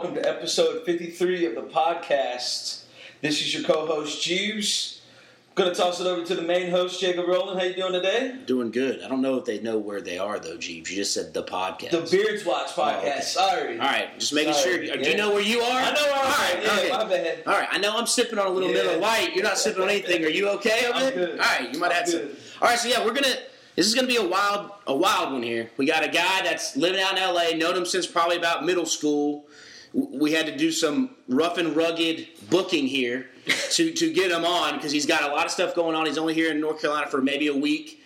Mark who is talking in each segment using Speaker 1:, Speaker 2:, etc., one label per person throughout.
Speaker 1: welcome to episode 53 of the podcast. This is your co-host Jeebs. I'm gonna toss it over to the main host, Jacob Rowland. How you doing today?
Speaker 2: Doing good. I don't know if they know where they are though, Jeebs. You just said the podcast.
Speaker 1: The Beards Watch podcast.
Speaker 2: Oh, okay.
Speaker 1: Sorry.
Speaker 2: All right, just making
Speaker 1: Sorry.
Speaker 2: sure. Do
Speaker 1: Yeah.
Speaker 2: you know where you are?
Speaker 1: I know where I'm
Speaker 2: All
Speaker 1: at.
Speaker 2: right,
Speaker 1: Yeah,
Speaker 2: okay.
Speaker 1: my bad.
Speaker 2: All right, I know I'm sipping on a little
Speaker 1: Yeah.
Speaker 2: Miller Lite. You're not sipping on anything. Are you okay over
Speaker 1: I'm
Speaker 2: there?
Speaker 1: good.
Speaker 2: All right, you might
Speaker 1: I'm
Speaker 2: have some. All right, so yeah, we're gonna. This is gonna be a wild, a wild one here. We got a guy that's living out in L.A. Known him since probably about middle school. We had to do some rough and rugged booking here to to get him on because he's got a lot of stuff going on. He's only here in North Carolina for maybe a week.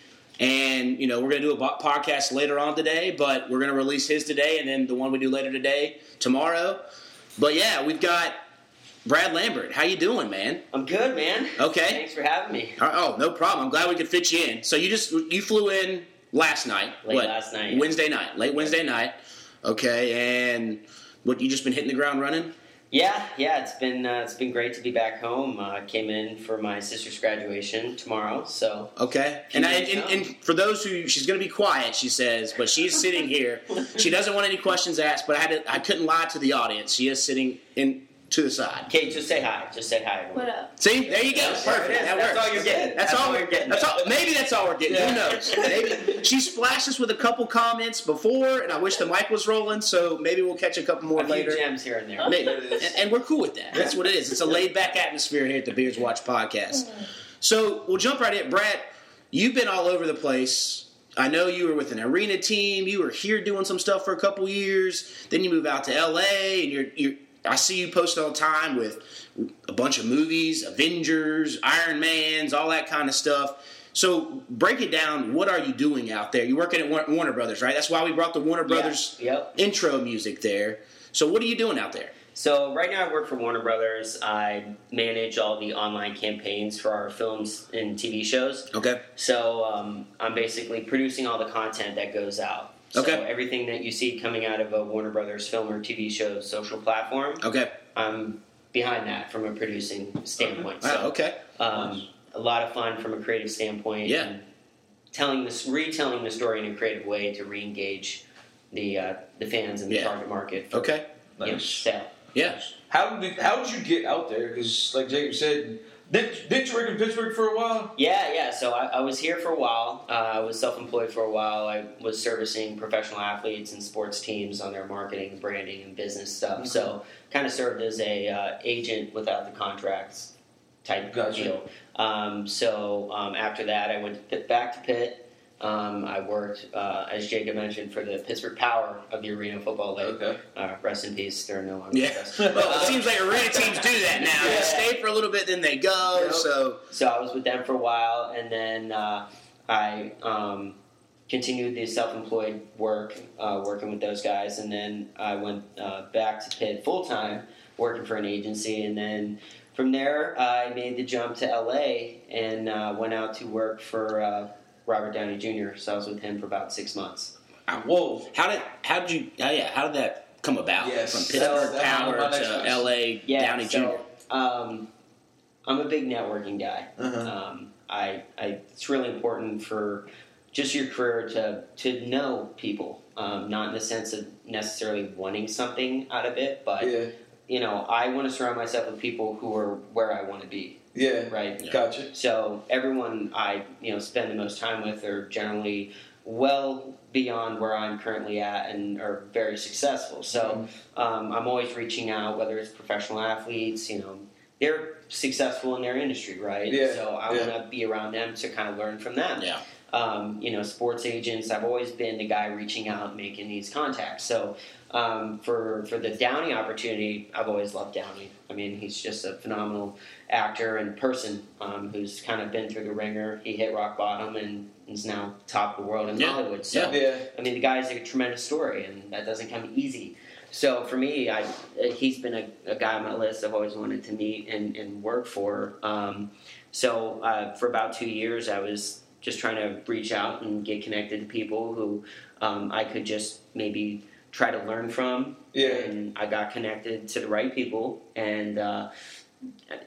Speaker 2: And you know we're gonna do a podcast later on today, but we're gonna release his today, and then the one we do later today tomorrow. But yeah, we've got Brad Lambert. How you doing, man?
Speaker 3: I'm good, man.
Speaker 2: Okay.
Speaker 3: Thanks for having me.
Speaker 2: Right, Oh, no problem. I'm glad we could fit you in. So you just you flew in last night.
Speaker 3: Late
Speaker 2: what?
Speaker 3: last night.
Speaker 2: Wednesday night. Late Wednesday night. Okay, and what you just been hitting the ground running?
Speaker 3: Yeah, yeah. It's been uh, it's been great to be back home. Uh, came in for my sister's graduation tomorrow, so
Speaker 2: Okay. And, I, and, and for those who she's going to be quiet, she says, but she's sitting here. She doesn't want any questions asked, but I had to, I couldn't lie to the audience. She is sitting in to the side.
Speaker 3: Kate, just say hi. Just say hi. everyone.
Speaker 4: What up?
Speaker 2: See, there you go.
Speaker 3: Yes,
Speaker 2: Perfect.
Speaker 3: is.
Speaker 2: That
Speaker 3: That's
Speaker 2: works.
Speaker 3: all you're getting.
Speaker 2: That's,
Speaker 3: That's
Speaker 2: all
Speaker 3: all
Speaker 2: we're
Speaker 3: getting.
Speaker 2: That's all. Maybe that's all we're getting.
Speaker 1: Yeah.
Speaker 2: Who knows? Maybe she splashed us with a couple comments before, and I wish the mic was rolling. So maybe we'll catch a couple more
Speaker 3: A few
Speaker 2: later.
Speaker 3: gems here and there.
Speaker 2: Maybe.
Speaker 1: There it is.
Speaker 2: And, and we're cool with that. That's what it is. It's a laid back atmosphere here at the Beards Watch podcast. Mm-hmm. So we'll jump right in. Brad, you've been all over the place. I know you were with an arena team. You were here doing some stuff for a couple years. Then you move out to LA, and you're you're. I see you post all the time with a bunch of movies, Avengers, Iron Man's, all that kind of stuff. So break it down. What are you doing out there? You're working at Warner Brothers, right? That's why we brought the Warner Brothers
Speaker 3: Yeah, yep.
Speaker 2: intro music there. So what are you doing out there?
Speaker 3: So right now I work for Warner Brothers. I manage all the online campaigns for our films and TV shows.
Speaker 2: Okay.
Speaker 3: So um, I'm basically producing all the content that goes out. So
Speaker 2: Okay.
Speaker 3: everything that you see coming out of a Warner Brothers film or TV show social platform,
Speaker 2: Okay.
Speaker 3: I'm behind that from a producing standpoint.
Speaker 2: Wow.
Speaker 3: So
Speaker 2: Okay.
Speaker 3: um, a lot of fun from a creative standpoint.
Speaker 2: Yeah.
Speaker 3: telling this, retelling the story in a creative way to re-engage the uh, the fans and the
Speaker 2: Yeah.
Speaker 3: target market. For,
Speaker 2: Okay.
Speaker 3: you know,
Speaker 1: Nice.
Speaker 3: sale.
Speaker 2: Yeah.
Speaker 1: How did how did you get out there? Because like Jacob said, did did you work in Pittsburgh for a while?
Speaker 3: Yeah, yeah. So I, I was here for a while. Uh, I was self-employed for a while. I was servicing professional athletes and sports teams on their marketing, branding, and business stuff. So kind of served as a uh, agent without the contracts type
Speaker 1: Gotcha.
Speaker 3: deal. Um, so um, after that, I went to back to Pitt. Um, I worked, uh, as Jacob mentioned, for the Pittsburgh Power of the Arena Football League.
Speaker 1: Okay.
Speaker 3: Uh, rest in peace. They're no longer
Speaker 2: Yeah. Well, it seems like arena teams do that now. They stay for a little bit, then they go.
Speaker 1: Yep.
Speaker 2: So
Speaker 3: So I was with them for a while, and then uh, I um, continued the self-employed work, uh, working with those guys, and then I went uh, back to Pitt full time, working for an agency, and then from there I made the jump to LA and uh, went out to work for uh, Robert Downey Jr. So I was with him for about six months.
Speaker 1: Whoa.
Speaker 2: how did how did you? Oh yeah, how did that come about?
Speaker 1: Yes.
Speaker 2: From Pittsburgh
Speaker 1: that's
Speaker 2: Power to
Speaker 1: question.
Speaker 2: L.A.
Speaker 3: Yeah,
Speaker 2: Downey
Speaker 3: so,
Speaker 2: Jr.
Speaker 3: Um, I'm a big networking guy.
Speaker 1: Uh-huh.
Speaker 3: Um, I, I, it's really important for just your career to to know people, um, not in the sense of necessarily wanting something out of it, but
Speaker 1: Yeah.
Speaker 3: you know, I want to surround myself with people who are where I want to be,
Speaker 1: Yeah.
Speaker 3: right?
Speaker 2: Yeah.
Speaker 1: Gotcha.
Speaker 3: So everyone I you know spend the most time with are generally well beyond where I'm currently at and are very successful. So um, I'm always reaching out, whether it's professional athletes, you know, they're successful in their industry, right?
Speaker 1: Yeah,
Speaker 3: So I
Speaker 1: yeah.
Speaker 3: want to be around them to kind of learn from them.
Speaker 2: Yeah.
Speaker 3: Um, you know, sports agents. I've always been the guy reaching out, making these contacts. So um, for for the Downey opportunity, I've always loved Downey. I mean, he's just a phenomenal actor and person um, who's kind of been through the ringer. He hit rock bottom and is now top of the world in
Speaker 2: Yeah.
Speaker 3: Hollywood. So
Speaker 1: Yeah.
Speaker 3: I mean, the guy's a tremendous story, and that doesn't come easy. So for me, I he's been a, a guy on my list I've always wanted to meet and, and work for. Um, so uh, for about two years, I was just trying to reach out and get connected to people who um, I could just maybe try to learn from.
Speaker 1: Yeah.
Speaker 3: And I got connected to the right people, and uh,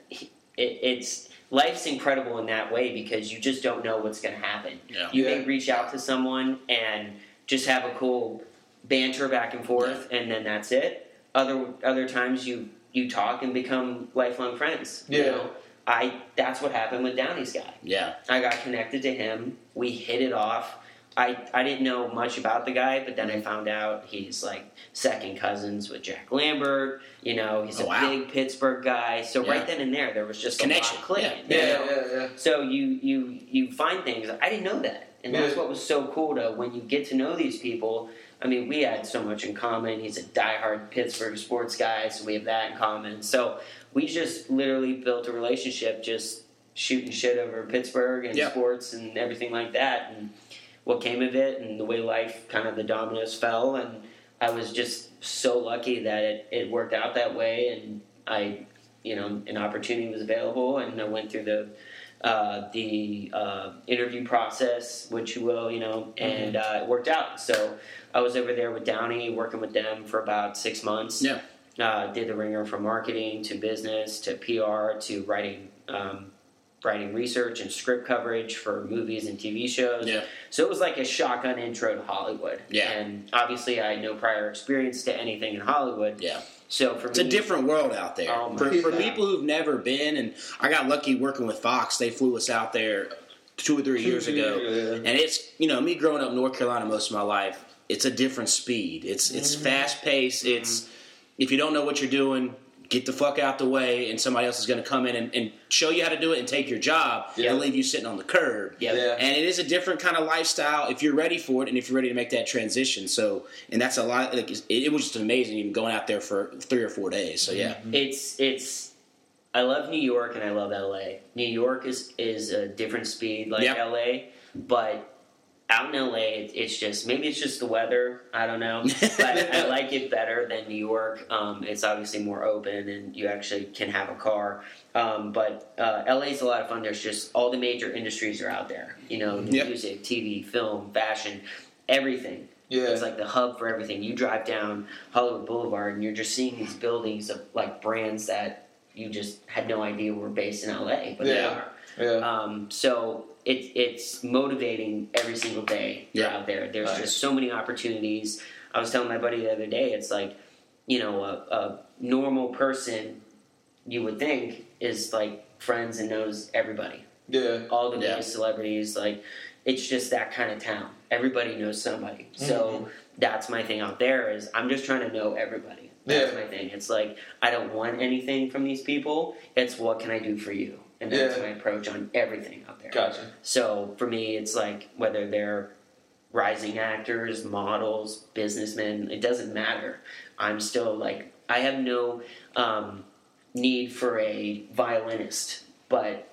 Speaker 3: it, it's life's incredible in that way because you just don't know what's going to happen.
Speaker 2: Yeah.
Speaker 3: You
Speaker 1: Yeah.
Speaker 3: may reach out to someone and just have a cool banter back and forth, and then that's it. other other times you you talk and become lifelong friends. You
Speaker 1: Yeah.
Speaker 3: know? I that's what happened with Downey's guy.
Speaker 2: Yeah.
Speaker 3: I got connected to him. We hit it off. I, I didn't know much about the guy, but then I mm-hmm. found out he's like second cousins with Jack Lambert. You know, he's
Speaker 2: Oh,
Speaker 3: a
Speaker 2: wow.
Speaker 3: big Pittsburgh guy. So
Speaker 2: Yeah.
Speaker 3: right then and there, there was just
Speaker 2: Connection.
Speaker 3: a lot clicking.
Speaker 2: Yeah.
Speaker 3: you
Speaker 1: Yeah, yeah, yeah.
Speaker 3: So you you you find things I didn't know that, and that's what was so cool to when you get to know these people. I mean, we had so much in common. He's a diehard Pittsburgh sports guy, so we have that in common. So we just literally built a relationship, just shooting shit over Pittsburgh and sports and everything like that, and what came of it, and the way life kind of the dominoes fell, and I was just so lucky that it, it worked out that way, and I, you know, an opportunity was available, and I went through the uh, the uh, interview process, which you will, you know, and uh, it worked out. So I was over there with Downey, working with them for about six months.
Speaker 2: Yeah.
Speaker 3: Uh, did the ringer from marketing to business to PR to writing. Um, Writing research and script coverage for movies and TV shows.
Speaker 2: Yeah.
Speaker 3: So it was like a shotgun intro to Hollywood.
Speaker 2: Yeah.
Speaker 3: And obviously, I had no prior experience to anything in Hollywood.
Speaker 2: Yeah.
Speaker 3: So for
Speaker 2: It's
Speaker 3: me,
Speaker 2: a different world out there.
Speaker 3: Oh,
Speaker 2: for, for people who've never been, and I got lucky working with Fox. They flew us out there two or three years ago, and it's you know me growing up in North Carolina most of my life. It's a different speed. It's it's
Speaker 3: Mm-hmm.
Speaker 2: fast paced. It's if you don't know what you're doing, get the fuck out the way, and somebody else is going to come in and, and show you how to do it and take your job
Speaker 3: Yeah.
Speaker 2: and leave you sitting on the curb.
Speaker 3: Yeah.
Speaker 1: Yeah.
Speaker 2: And it is a different kind of lifestyle if you're ready for it and if you're ready to make that transition. So, and that's a lot. Like it, it was just amazing even going out there for three or four days. So yeah, mm-hmm.
Speaker 3: It's it's. I love New York and I love LA. New York is is a different speed like
Speaker 2: Yep.
Speaker 3: LA, but out in LA, it, it's just maybe it's just the weather. I don't know, but I like it better than New York. Um, it's obviously more open and you actually can have a car. Um, but uh, LA is a lot of fun. There's just all the major industries are out there. You know,
Speaker 2: Yep.
Speaker 3: music, TV, film, fashion, everything.
Speaker 1: Yeah.
Speaker 3: It's like the hub for everything. You drive down Hollywood Boulevard and you're just seeing these buildings of like brands that you just had no idea were based in LA, but they
Speaker 1: Yeah.
Speaker 3: are.
Speaker 1: Yeah.
Speaker 3: Um, so it, it's motivating every single day
Speaker 2: Yeah.
Speaker 3: out there. There's
Speaker 1: Nice.
Speaker 3: just so many opportunities. I was telling my buddy the other day, it's like, you know, a, a normal person you would think is like friends and knows everybody
Speaker 1: yeah.
Speaker 3: all the
Speaker 2: Yeah.
Speaker 3: celebrities. Like, it's just that kind of town. Everybody knows somebody. So that's my thing out there is I'm just trying to know everybody. That's
Speaker 1: Yeah.
Speaker 3: my thing. It's like I don't want anything from these people. It's what can I do for you, and that's
Speaker 1: Yeah.
Speaker 3: my approach on everything out there.
Speaker 1: Gotcha.
Speaker 3: So for me, it's like whether they're rising actors, models, businessmen, it doesn't matter. I'm still like I have no um, need for a violinist, but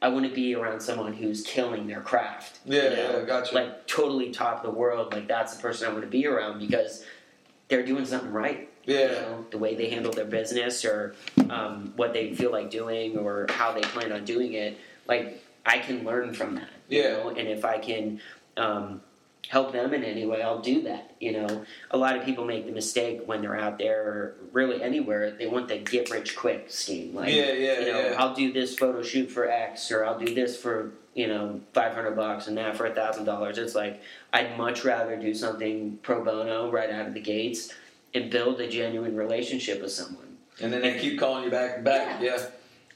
Speaker 3: I want to be around someone who's killing their craft.
Speaker 1: Yeah,
Speaker 3: you know?
Speaker 1: yeah, gotcha.
Speaker 3: Like totally top of the world. Like that's the person I want to be around because they're doing something right.
Speaker 1: Yeah.
Speaker 3: You know, the way they handle their business or um, what they feel like doing or how they plan on doing it. Like I can learn from that. You
Speaker 1: Yeah.
Speaker 3: know? And if I can um, help them in any way, I'll do that. You know, a lot of people make the mistake when they're out there or really anywhere. They want the get rich quick scheme. Like,
Speaker 1: Yeah, yeah,
Speaker 3: you know,
Speaker 1: yeah.
Speaker 3: I'll do this photo shoot for X or I'll do this for you know five hundred bucks and that for a thousand dollars. It's like I'd much rather do something pro bono right out of the gates and build a genuine relationship with someone.
Speaker 1: And then they keep calling you back and back. Yeah.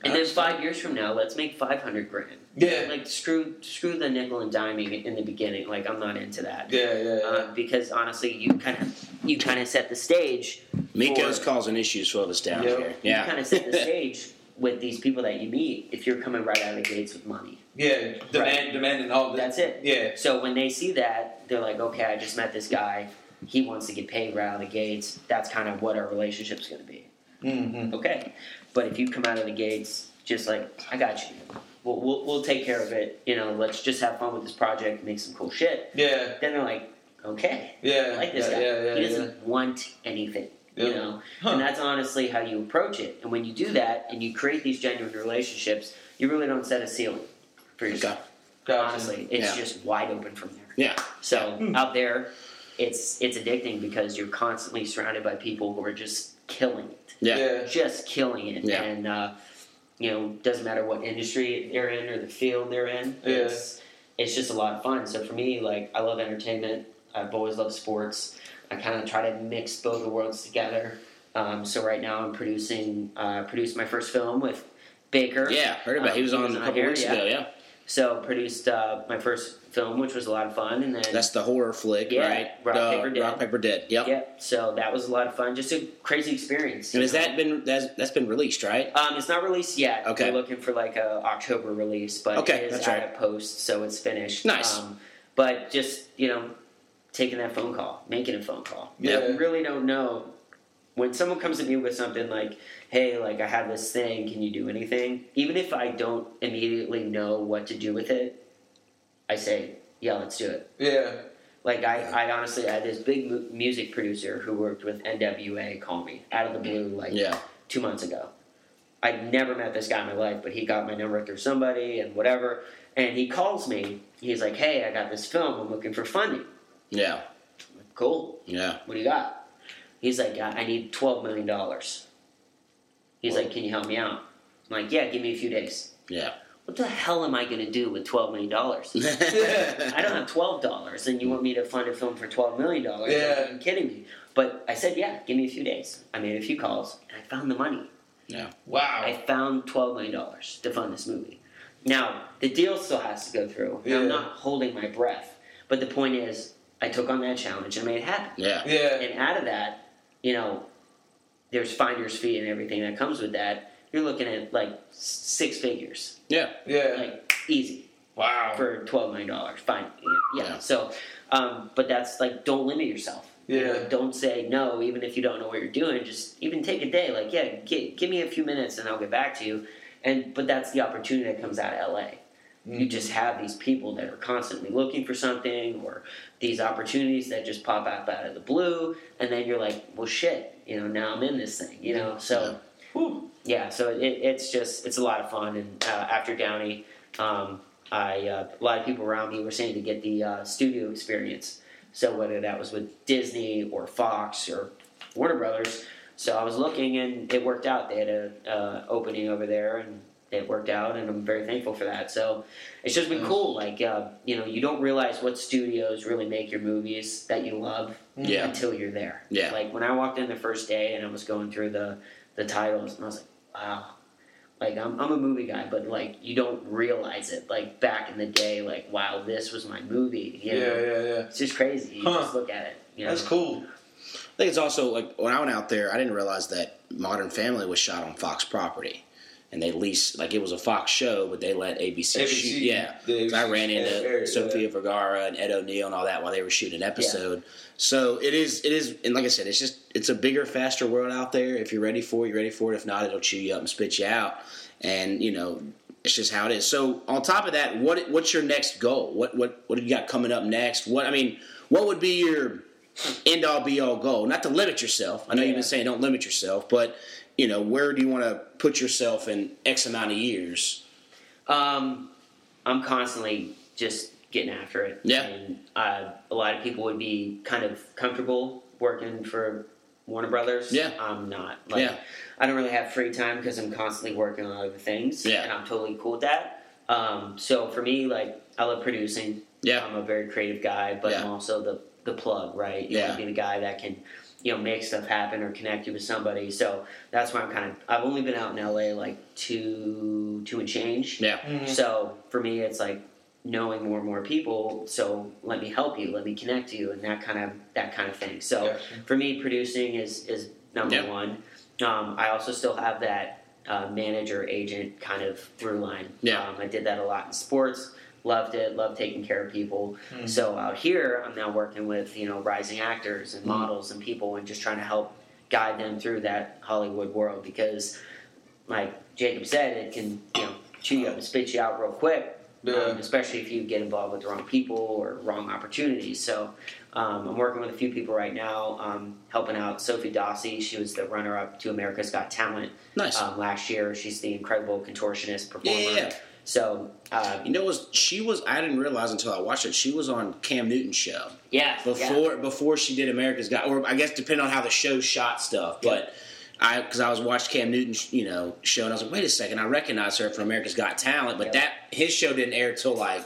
Speaker 3: And then five years from now, let's make five hundred grand.
Speaker 1: Yeah.
Speaker 3: Like screw screw the nickel and diming in the beginning. Like I'm not into that.
Speaker 1: Yeah, yeah, yeah.
Speaker 3: Uh, because honestly, you kind of you kind of set the stage.
Speaker 2: Miko's
Speaker 3: for-
Speaker 2: causing issues for us down
Speaker 1: Yep.
Speaker 2: here. Yeah, you
Speaker 3: kind of set the stage with these people that you meet if you're coming right out of the gates with money.
Speaker 1: yeah, demand, demanding all this.
Speaker 3: That's it.
Speaker 1: Yeah.
Speaker 3: So when they see that, they're like, okay, I just met this guy. He wants to get paid right out of the gates. That's kind of what our relationship's going to be.
Speaker 1: Mm-hmm.
Speaker 3: Okay. But if you come out of the gates just like, I got you. We'll, we'll, we'll take care of it. You know, let's just have fun with this project, make some cool shit.
Speaker 1: Yeah,
Speaker 3: Then they're like, okay,
Speaker 1: yeah.
Speaker 3: I like this
Speaker 1: yeah,
Speaker 3: guy.
Speaker 1: Yeah, yeah,
Speaker 3: he doesn't want anything. You know,
Speaker 1: Huh.
Speaker 3: and that's honestly how you approach it. And when you do that and you create these genuine relationships, you really don't set a ceiling for yourself.
Speaker 1: Gotcha.
Speaker 3: Honestly, it's just wide open from there.
Speaker 2: yeah,
Speaker 3: So
Speaker 1: Hmm.
Speaker 3: out there, it's it's addicting because you're constantly surrounded by people who are just killing it,
Speaker 2: yeah,
Speaker 1: Yeah.
Speaker 3: just killing it,
Speaker 2: Yeah.
Speaker 3: and uh, you know doesn't matter what industry they're in or the field they're in.
Speaker 1: Yeah.
Speaker 3: It's it's just a lot of fun. So for me, like I love entertainment. I've always loved sports. I kind of try to mix both the worlds together. Um, so right now I'm producing uh, produced my first film with Baker.
Speaker 2: Yeah, heard about. it. He was
Speaker 3: Um,
Speaker 2: on a couple
Speaker 3: here,
Speaker 2: weeks
Speaker 3: yeah.
Speaker 2: ago. Yeah,
Speaker 3: So produced uh, my first film, which was a lot of fun, and then
Speaker 2: that's the horror flick,
Speaker 3: Yeah,
Speaker 2: right?
Speaker 3: Rock,
Speaker 2: Uh,
Speaker 3: Paper, Dead.
Speaker 2: Rock paper dead. Yep.
Speaker 3: yeah. So that was a lot of fun. Just a crazy experience.
Speaker 2: And has
Speaker 3: know?
Speaker 2: that been that's, that's been released, right?
Speaker 3: Um, it's not released yet.
Speaker 2: Okay.
Speaker 3: We're looking for like a October release, but
Speaker 2: Okay,
Speaker 3: it is
Speaker 2: that's
Speaker 3: at
Speaker 2: right.
Speaker 3: a post, so it's finished.
Speaker 2: Nice.
Speaker 3: Um, but just you know, taking that phone call, making a phone call.
Speaker 1: Yeah.
Speaker 3: You really don't know when someone comes to me with something like, "Hey, like I have this thing. Can you do anything?" Even if I don't immediately know what to do with it, I say, "Yeah, let's do it."
Speaker 1: Yeah.
Speaker 3: Like I, I honestly I had this big mu- music producer who worked with NWA call me out of the blue, like
Speaker 2: Yeah.
Speaker 3: two months ago. I'd never met this guy in my life, but he got my number through somebody and whatever. And he calls me. He's like, "Hey, I got this film. I'm looking for funding."
Speaker 2: Yeah.
Speaker 3: I'm like, cool.
Speaker 2: Yeah.
Speaker 3: What do you got? He's like, "I I need twelve million dollars." He's like, "Can you help me out?" I'm like, "Yeah, give me a few days."
Speaker 2: Yeah.
Speaker 3: What the hell am I going to do with twelve million dollars?
Speaker 2: I
Speaker 3: I don't have twelve dollars, and you want me to fund a film for twelve million dollars?
Speaker 1: Yeah.
Speaker 3: Are you kidding me? But I said, yeah, give me a few days. I made a few calls, and I found the money. Yeah.
Speaker 1: Wow.
Speaker 3: I found twelve million dollars to fund this movie. Now the deal still has to go through. and I'm not holding my breath, but the point is, I took on that challenge and made it happen.
Speaker 2: Yeah.
Speaker 1: Yeah.
Speaker 3: And out of that, you know, there's finder's fee and everything that comes with that. You're looking at like six figures,
Speaker 2: Yeah.
Speaker 1: Yeah.
Speaker 3: like easy
Speaker 1: Wow.
Speaker 3: for twelve million dollars. Fine, yeah.
Speaker 2: Yeah.
Speaker 3: So, um, but that's like, don't limit yourself. You know,
Speaker 1: Yeah.
Speaker 3: don't say no, even if you don't know what you're doing. Just even take a day. Like, yeah, gi- give me a few minutes and I'll get back to you. And but that's the opportunity that comes out of LA.
Speaker 1: Mm-hmm.
Speaker 3: You just have these people that are constantly looking for something, or these opportunities that just pop up out of the blue, and then you're like, well, shit, you know, now I'm in this thing, you know. So
Speaker 1: Whew.
Speaker 3: yeah, so it, it's just it's a lot of fun. And uh, after Downey, um, I uh, a lot of people around me were saying to get the uh, studio experience. So whether that was with Disney or Fox or Warner Brothers, so I was looking and it worked out. They had a uh, opening over there and it worked out, and I'm very thankful for that. So it's just been cool. Like uh, you know, you don't realize what studios really make your movies that you love
Speaker 2: Yeah.
Speaker 3: until you're there.
Speaker 2: Yeah.
Speaker 3: Like when I walked in the first day and I was going through the the titles and I was like, wow. Like I'm I'm a movie guy, but like you don't realize it. Like back in the day, like wow, this was my movie. You
Speaker 1: Yeah. Yeah. Yeah.
Speaker 3: It's just crazy. You
Speaker 1: Huh.
Speaker 3: just look at it. You know?
Speaker 1: That's cool.
Speaker 2: I think it's also like when I went out there, I didn't realize that Modern Family was shot on Fox property, and they leased like it was a Fox show, but they let ABC,
Speaker 1: ABC,
Speaker 2: shoot. Yeah, 'Cause I ran
Speaker 1: ABC
Speaker 2: into
Speaker 1: area,
Speaker 2: Sofia Vergara and Ed O'Neill and all that while they were shooting an episode. So it is, it is, and like I said, it's just it's a bigger, faster world out there. If you're ready for it, you're ready for it. If not, it'll chew you up and spit you out. And you know, it's just how it is. So on top of that, what what's your next goal? What what what do you got coming up next? What I mean, what would be your end all be all goal? Not to limit yourself. I know you've been saying don't limit yourself, but you know, where do you want to put yourself in X amount of years?
Speaker 3: Um, I'm constantly just getting after it.
Speaker 2: Yeah.
Speaker 3: And uh, a lot of people would be kind of comfortable working for Warner Brothers.
Speaker 2: Yeah.
Speaker 3: I'm not. Like,
Speaker 2: Yeah.
Speaker 3: I don't really have free time because I'm constantly working on other things.
Speaker 2: Yeah.
Speaker 3: And I'm totally cool with that. Um, so for me, like, I love producing.
Speaker 2: Yeah.
Speaker 3: I'm a very creative guy, but I'm also the, the plug, right? You
Speaker 2: Yeah.
Speaker 3: want to be the guy that can, you know, make stuff happen or connect you with somebody. So that's why I'm kind of, I've only been out in LA like two, two and change.
Speaker 2: Yeah.
Speaker 1: Mm-hmm.
Speaker 3: So for me, it's like knowing more and more people. So let me help you, let me connect you, and that kind of that kind of thing. So
Speaker 1: Gotcha.
Speaker 3: for me, producing is is number
Speaker 2: Yeah.
Speaker 3: one. Um, I also still have that uh, manager agent kind of through line.
Speaker 2: Yeah.
Speaker 3: Um, I did that a lot in sports. Loved it. Loved taking care of people.
Speaker 1: Mhm.
Speaker 3: So out here, I'm now working with you know rising actors and models and people, and just trying to help guide them through that Hollywood world because, like Jacob said, it can you know chew you up and spit you out real quick.
Speaker 1: Yeah.
Speaker 3: Um, especially if you get involved with the wrong people or wrong opportunities. So um, I'm working with a few people right now, um, helping out Sophie Dossi. She was the runner-up to America's Got Talent
Speaker 2: Nice.
Speaker 3: um, last year. She's the incredible contortionist performer.
Speaker 2: yeah.
Speaker 3: So uh,
Speaker 2: You know, was she was? I didn't realize until I watched it. She was on Cam Newton's show
Speaker 3: yeah, yeah.
Speaker 2: before before she did America's Got, or I guess depending on how the show shot stuff. But I because I was watched Cam Newton's you know show and I was like, wait a second, I recognize her from America's Got Talent, but
Speaker 3: Yep.
Speaker 2: that his show didn't air till like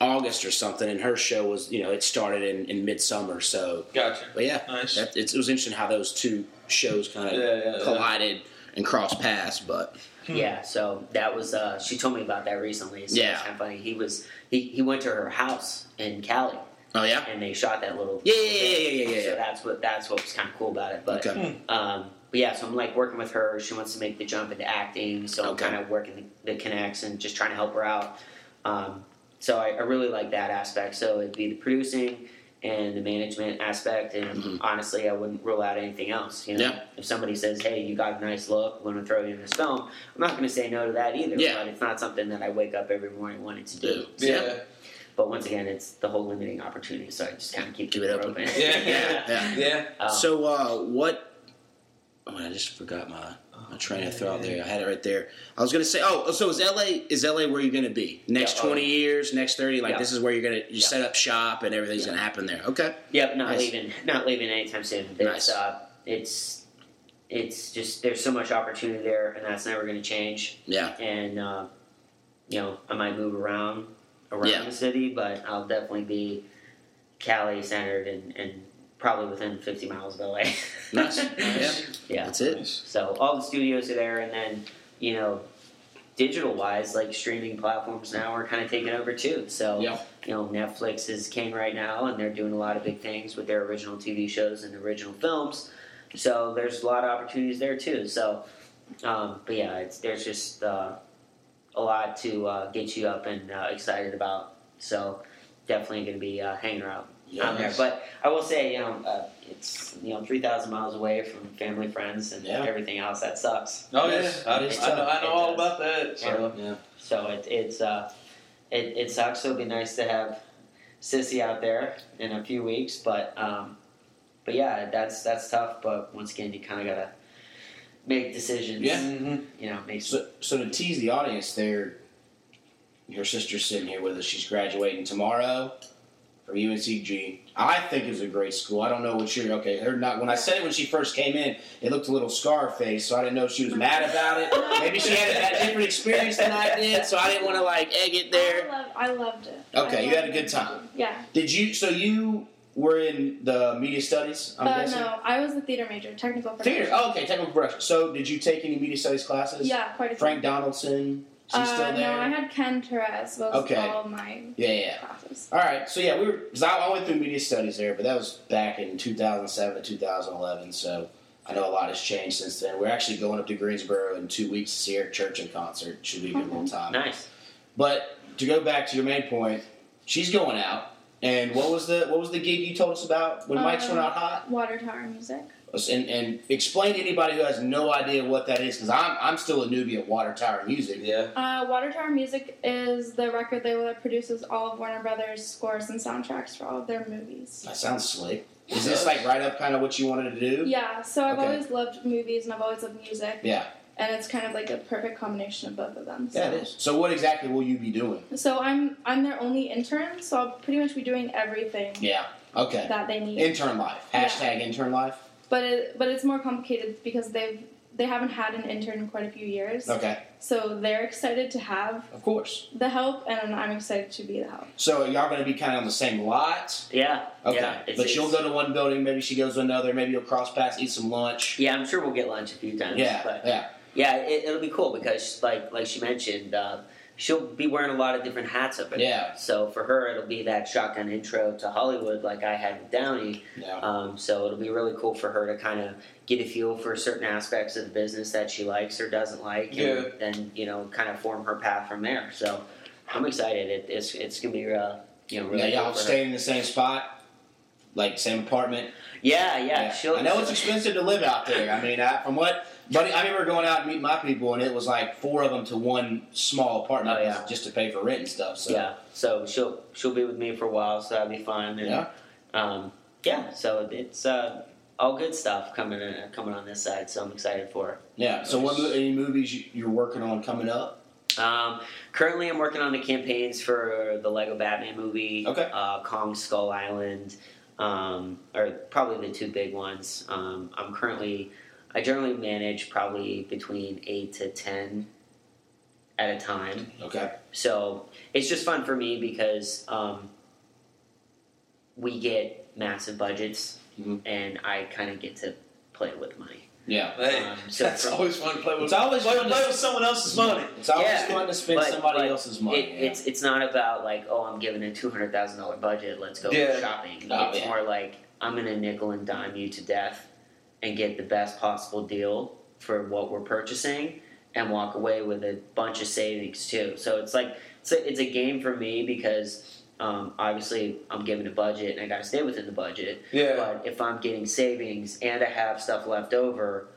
Speaker 2: August or something, and her show was you know it started in, in midsummer. So,
Speaker 1: Gotcha.
Speaker 2: but yeah,
Speaker 1: Nice.
Speaker 2: that, it's, it was interesting how those two shows kind of
Speaker 1: Yeah, yeah, yeah.
Speaker 2: collided and crossed paths. But
Speaker 3: Yeah, so that was uh, she told me about that recently. So
Speaker 2: Yeah.
Speaker 3: kind of funny. He was he, he went to her house in Cali
Speaker 2: oh yeah,
Speaker 3: and they shot that little
Speaker 2: Yeah, yeah, yeah, yeah, yeah, yeah,
Speaker 3: So that's what that's what was kind of cool about it. But
Speaker 2: okay,
Speaker 3: um, but yeah, so I'm like working with her. She wants to make the jump into acting, so
Speaker 2: Okay.
Speaker 3: I'm kind of working the, the connects and just trying to help her out. Um, so I, I really like that aspect. So it'd be the producing and the management aspect, and
Speaker 2: Mhm.
Speaker 3: honestly, I wouldn't rule out anything else. You know,
Speaker 2: Yeah.
Speaker 3: if somebody says, "Hey, you got a nice look, I'm going to throw you in this film," I'm not going to say no to that either.
Speaker 2: Yeah.
Speaker 3: But it's not something that I wake up every morning wanting to do.
Speaker 1: Yeah.
Speaker 3: So- But once again, it's the whole limiting opportunity, so I just kind of keep
Speaker 2: Keep it
Speaker 3: the
Speaker 2: open.
Speaker 3: door
Speaker 1: Yeah.
Speaker 2: Yeah, yeah.
Speaker 1: Yeah.
Speaker 3: Um,
Speaker 2: So uh, what? Oh, I just forgot my my train of thought there. I had it right there. I was gonna say, oh, so is LA is LA where you're gonna be next
Speaker 3: Yeah, oh,
Speaker 2: twenty years, next thirty? Like
Speaker 3: Yeah.
Speaker 2: this is where you're gonna you
Speaker 3: Yeah.
Speaker 2: set up shop and everything's
Speaker 3: Yeah.
Speaker 2: gonna happen there. Okay.
Speaker 3: Yep, not
Speaker 2: Nice.
Speaker 3: leaving. Not leaving anytime soon. It's,
Speaker 2: Nice.
Speaker 3: uh, it's it's just there's so much opportunity there, and that's never going to change.
Speaker 2: Yeah.
Speaker 3: And uh, you know, I might move around around
Speaker 2: Yeah.
Speaker 3: the city, but I'll definitely be Cali centered and, and probably within 50 miles of LA.
Speaker 2: Nice. Yeah.
Speaker 3: yeah.
Speaker 2: That's it.
Speaker 3: So all the studios are there, and then you know, digital wise, like streaming platforms now are kind of taking over too. So
Speaker 2: Yeah.
Speaker 3: you know, Netflix is king right now, and they're doing a lot of big things with their original TV shows and original films. So there's a lot of opportunities there too. So, um, but yeah, it's, there's just uh, a lot to uh, get you up and uh, excited about. So definitely going to be uh, hanging out out there.
Speaker 2: Yes.
Speaker 3: But I will say, you know, uh, it's you know three thousand miles away from family, friends, and
Speaker 2: Yeah.
Speaker 3: everything else. That sucks.
Speaker 1: Oh
Speaker 2: Yes,
Speaker 1: yeah, I, I, know, I know
Speaker 3: tough.
Speaker 1: all
Speaker 3: It
Speaker 1: about that. So.
Speaker 2: Yeah.
Speaker 3: So it, it's uh, it, it sucks. It'll be nice to have Sissy out there in a few weeks, but um, but yeah, that's that's tough. But once again, you kind of gotta make decisions.
Speaker 2: Yeah.
Speaker 1: Mhm.
Speaker 3: You know, make
Speaker 2: So so to tease the audience, there, your sister's sitting here with us. She's graduating tomorrow from UNCG. I think it's a great school. I don't know what you're okay. Her not when I said it when she first came in, it looked a little scar face, so I didn't know if she was mad about it. Maybe she had a, a different experience than I did, so I didn't want to like egg it
Speaker 4: I,
Speaker 2: there.
Speaker 4: love, I loved it.
Speaker 2: Okay,
Speaker 4: I
Speaker 2: you had a
Speaker 4: loved
Speaker 2: good
Speaker 4: it.
Speaker 2: time.
Speaker 4: Yeah.
Speaker 2: Did you? So you were in the media studies? I'm
Speaker 4: uh,
Speaker 2: guessing.
Speaker 4: no, I was a theater major, technical production.
Speaker 2: Theater. Oh, okay, technical production. So did you take any media studies classes?
Speaker 4: Yeah, quite a few.
Speaker 2: Frank Donaldson. Is he
Speaker 4: uh,
Speaker 2: still there?
Speaker 4: No, I had Ken Torres was
Speaker 2: Okay.
Speaker 4: all my
Speaker 2: yeah, yeah.
Speaker 4: classes.
Speaker 2: All right, so yeah, we were because I, I went through media studies there, but that was back in 2007 to 2011. So I know a lot has changed since then. We're actually going up to Greensboro in two weeks to see Eric Church in concert. Should be a good little time.
Speaker 3: nice.
Speaker 2: But to go back to your main point, she's going out. And what was the what was the gig you told us about when mics went
Speaker 4: Um,
Speaker 2: out hot?
Speaker 4: Water Tower Music.
Speaker 2: And, and explain to anybody who has no idea what that is, because I'm I'm still a newbie at Water Tower Music.
Speaker 1: Yeah.
Speaker 4: Uh, Water Tower Music is the record label that produces all of Warner Brothers scores and soundtracks for all of their movies.
Speaker 2: That sounds slick. Is this like right up kind of what you wanted to do?
Speaker 4: Yeah, so I've
Speaker 2: Okay.
Speaker 4: always loved movies and I've always loved music.
Speaker 2: Yeah.
Speaker 4: And it's kind of like a perfect combination of both of them. So.
Speaker 2: Yeah, it is. So what exactly will you be doing?
Speaker 4: So I'm I'm their only intern, so I'll pretty much be doing everything
Speaker 2: Yeah. Okay.
Speaker 4: that they need.
Speaker 2: Intern life.
Speaker 4: Yeah.
Speaker 2: Hashtag intern life.
Speaker 4: But it but it's more complicated because they've they haven't had an intern in quite a few years.
Speaker 2: Okay.
Speaker 4: So they're excited to have
Speaker 2: Of course.
Speaker 4: the help, and I'm excited to be the help.
Speaker 2: So y'all going to be kind of on the same lot.
Speaker 3: Yeah.
Speaker 2: Okay.
Speaker 3: Yeah, it's-
Speaker 2: but you'll go to one building, maybe she goes to another, maybe you'll cross paths, eat some lunch.
Speaker 3: Yeah, I'm sure we'll get lunch a few times.
Speaker 2: Yeah.
Speaker 3: But
Speaker 2: yeah.
Speaker 3: yeah, it, it'll be cool because like like she mentioned, uh, she'll be wearing a lot of different hats up in
Speaker 2: Yeah.
Speaker 3: So for her, it'll be that shotgun intro to Hollywood, like I had with Downey.
Speaker 2: Yeah.
Speaker 3: Um, so it'll be really cool for her to kind of get a feel for certain aspects of the business that she likes or doesn't like, and then you know kind of form her path from there. So I'm excited. It, it's it's gonna be uh, you know really cool
Speaker 2: y'all staying in the same spot, like same apartment.
Speaker 3: Yeah, yeah. She'll,
Speaker 2: I know it's expensive to live out there. I mean, I, from what, buddy, I remember going out and meeting my people, and it was like four of them to one small apartment
Speaker 3: Oh, yeah.
Speaker 2: just to pay for rent and stuff. So
Speaker 3: Yeah. So she'll she'll be with me for a while, so that'll be fun. And,
Speaker 2: Yeah.
Speaker 3: Um, yeah. So it's uh, all good stuff coming in, coming on this side. So I'm excited for her.
Speaker 2: Yeah. So, what any movies you, you're working on coming up?
Speaker 3: Um, currently, I'm working on the campaigns for the Lego Batman movie,
Speaker 2: Okay.
Speaker 3: uh, Kong Skull Island, um, are probably the two big ones. Um, I'm currently, I generally manage probably between eight to ten at a time.
Speaker 2: Okay.
Speaker 3: So it's just fun for me because um, we get massive budgets,
Speaker 2: Mhm.
Speaker 3: and I kind of get to play with money.
Speaker 2: Yeah.
Speaker 1: Hey,
Speaker 3: Um, so
Speaker 1: that's
Speaker 3: from-
Speaker 1: always fun to play with.
Speaker 2: It's always
Speaker 1: play,
Speaker 2: fun to-
Speaker 1: play with someone else's money.
Speaker 2: It's always
Speaker 3: Yeah,
Speaker 2: fun to spend
Speaker 3: but-
Speaker 2: somebody
Speaker 3: but
Speaker 2: else's money.
Speaker 3: It,
Speaker 2: yeah.
Speaker 3: It's it's not about like oh I'm giving a two hundred thousand dollar budget. Let's go
Speaker 1: Yeah.
Speaker 3: shopping.
Speaker 2: Oh,
Speaker 3: it's
Speaker 2: yeah.
Speaker 3: more like I'm gonna nickel and dime you to death and get the best possible deal for what we're purchasing and walk away with a bunch of savings too. So it's like it's a, it's a game for me because um, obviously I'm given a budget and I got to stay within the budget.
Speaker 1: Yeah.
Speaker 3: But if I'm getting savings and I have stuff left over,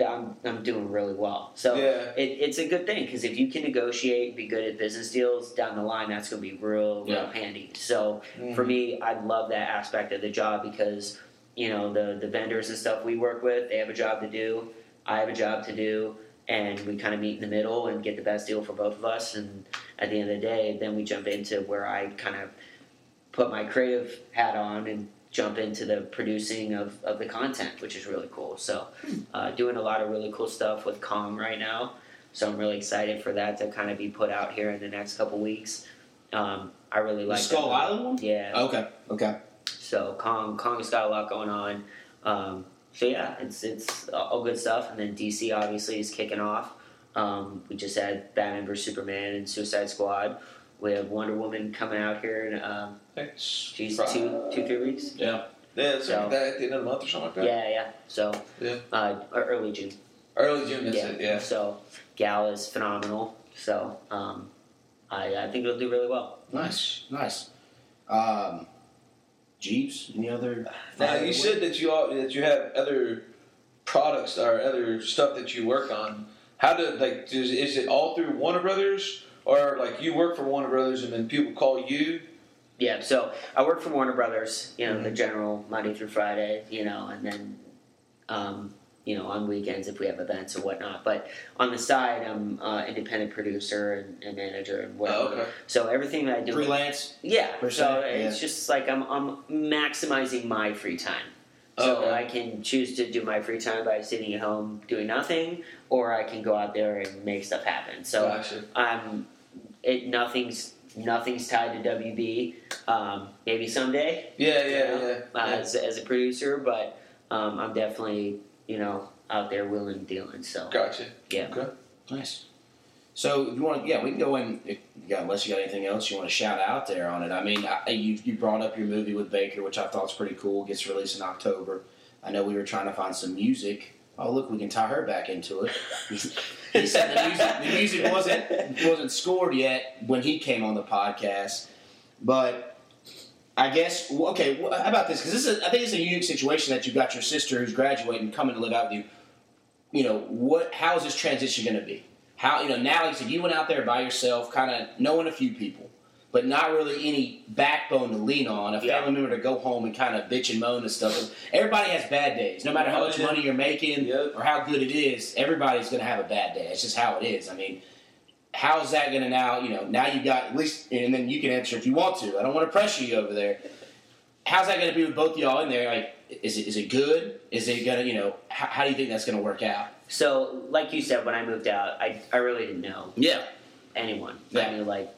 Speaker 3: I'm I'm doing really well. So
Speaker 1: yeah.
Speaker 3: it, it's a good thing because if you can negotiate and be good at business deals down the line, that's going to be real, real
Speaker 2: Yeah.
Speaker 3: handy. So for me, I love that aspect of the job because you know the the vendors and stuff we work with, they have a job to do, I have a job to do, and we kind of meet in the middle and get the best deal for both of us. And at the end of the day, then we jump into where I kind of put my creative hat on and jump into the producing of, of the content, which is really cool. So, uh, doing a lot of really cool stuff with Kong right now. So I'm really excited for that to kind of be put out here in the next couple weeks. Um, I really
Speaker 2: the
Speaker 3: like
Speaker 2: Skull
Speaker 3: that.
Speaker 2: Island one?
Speaker 3: Yeah.
Speaker 2: Okay. Okay.
Speaker 3: So Kong Kong's got a lot going on. Um, so yeah, it's it's all good stuff. And then DC obviously is kicking off. Um, we just had Batman vs Superman and Suicide Squad. We have Wonder Woman coming out here in um,
Speaker 1: Thanks.
Speaker 3: geez, two two three weeks.
Speaker 2: Yeah.
Speaker 1: Yeah, it's
Speaker 3: So-
Speaker 1: like that at the end of the month or something like that.
Speaker 3: Yeah, yeah. So
Speaker 1: Yeah.
Speaker 3: uh, early June.
Speaker 1: Early June, that's
Speaker 3: yeah.
Speaker 1: it. Yeah.
Speaker 3: So Gal is phenomenal. So um, I, I think it'll do really well.
Speaker 2: Nice. Nice. Um, Jeebs, any other?
Speaker 1: Now you said that you all that you have other products or other stuff that you work on. How did like is, is it all through Warner Brothers or like you work for Warner Brothers and then people call you?
Speaker 3: Yeah, so I work for Warner Brothers, you know, the
Speaker 1: Mhm.
Speaker 3: general Monday through Friday, you know, and then, um, you know, on weekends if we have events or whatnot. But on the side, I'm uh, independent producer and, and manager and whatever.
Speaker 1: Oh, okay.
Speaker 3: So everything that I do,
Speaker 2: Freelance.
Speaker 3: yeah.
Speaker 2: per
Speaker 3: So
Speaker 2: se,
Speaker 3: it's just like I'm I'm maximizing my free time. So
Speaker 1: Okay.
Speaker 3: I can choose to do my free time by sitting at home doing nothing, or I can go out there and make stuff happen. So
Speaker 1: Gotcha.
Speaker 3: I'm it nothing's nothing's tied to WB. Um, maybe someday
Speaker 1: Yeah,
Speaker 3: you
Speaker 1: yeah,
Speaker 3: know,
Speaker 1: yeah.
Speaker 3: uh,
Speaker 1: yeah.
Speaker 3: as, as a producer, but um, I'm definitely you know out there willing and dealing. So
Speaker 1: Gotcha. Yeah. Okay.
Speaker 2: Nice. So if you want, to, yeah, we can go in. if- Yeah, unless you got anything else you want to shout out there on it. I mean, I, you you brought up your movie with Baker, which I thought was pretty cool. Gets released in October. I know we were trying to find some music. Oh, look, we can tie her back into it. he said the music, the music wasn't wasn't scored yet when he came on the podcast, but I guess okay. How about this? Because this is I think it's a unique situation that you've got your sister who's graduating coming to live out with you. You know what? How is this transition going to be? How you know now? Like you said, you went out there by yourself, kind of knowing a few people, but not really any backbone to lean on. A family member to go home and kind of bitch and moan and stuff. Everybody has bad days, no matter how oh,
Speaker 1: much
Speaker 2: money you're making
Speaker 1: Yep.
Speaker 2: or how good it is. Everybody's going to have a bad day. It's just how it is. I mean, how's that going to now? You know, now you got at least, and then you can answer if you want to. I don't want to pressure you over there. How's that going to be with both y'all in there? Like, is it is it good? Is it going to you know? How, how do you think that's going to work out?
Speaker 3: so like you said, when I moved out, I I really didn't know
Speaker 2: Yeah,
Speaker 3: anyone.
Speaker 2: Yeah.
Speaker 3: I knew like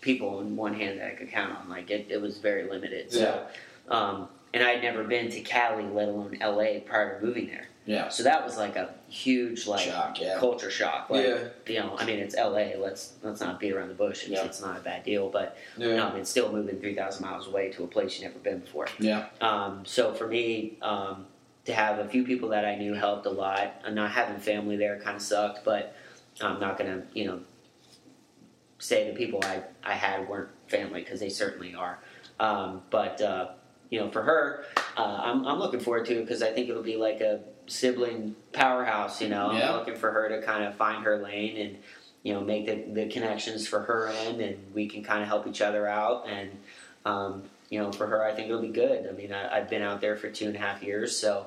Speaker 3: people in one hand that I could count on. Like it, it was very limited. So, um, and I'd never been to Cali, let alone LA, prior to moving there.
Speaker 2: Yeah.
Speaker 3: So that was like a huge like
Speaker 2: Shock, yeah.
Speaker 3: culture shock. Like,
Speaker 1: Yeah.
Speaker 3: you know, I mean, it's LA. Let's let's not beat around the bush. It's,
Speaker 2: Yeah.
Speaker 3: it's not a bad deal, but
Speaker 1: Yeah.
Speaker 3: know, I mean, still moving three thousand miles away to a place you've never been before.
Speaker 2: Yeah.
Speaker 3: Um, so for me, um, to have a few people that I knew helped a lot. And not having family there kind of sucked, but I'm not gonna, you know, say the people I, I had weren't family because they certainly are. Um, but uh, you know, for her, uh, I'm, I'm looking forward to it because I think it'll be like a sibling powerhouse. You know,
Speaker 2: Yeah.
Speaker 3: I'm looking for her to kind of find her lane and you know make the, the connections for her end, and we can kind of help each other out. And um, you know, for her, I think it'll be good. I mean, I, I've been out there for two and a half years, so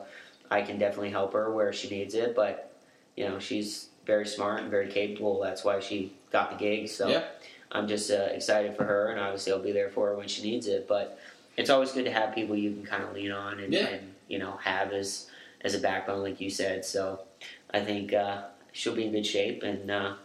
Speaker 3: I can definitely help her where she needs it. But you know, she's very smart and very capable. That's why she got the gig. So
Speaker 2: Yeah.
Speaker 3: I'm just uh, excited for her, and obviously I'll be there for her when she needs it. But it's always good to have people you can kind of lean on and,
Speaker 2: Yeah.
Speaker 3: and you know have as as a backbone, like you said. So I think uh, she'll be in good shape, and uh,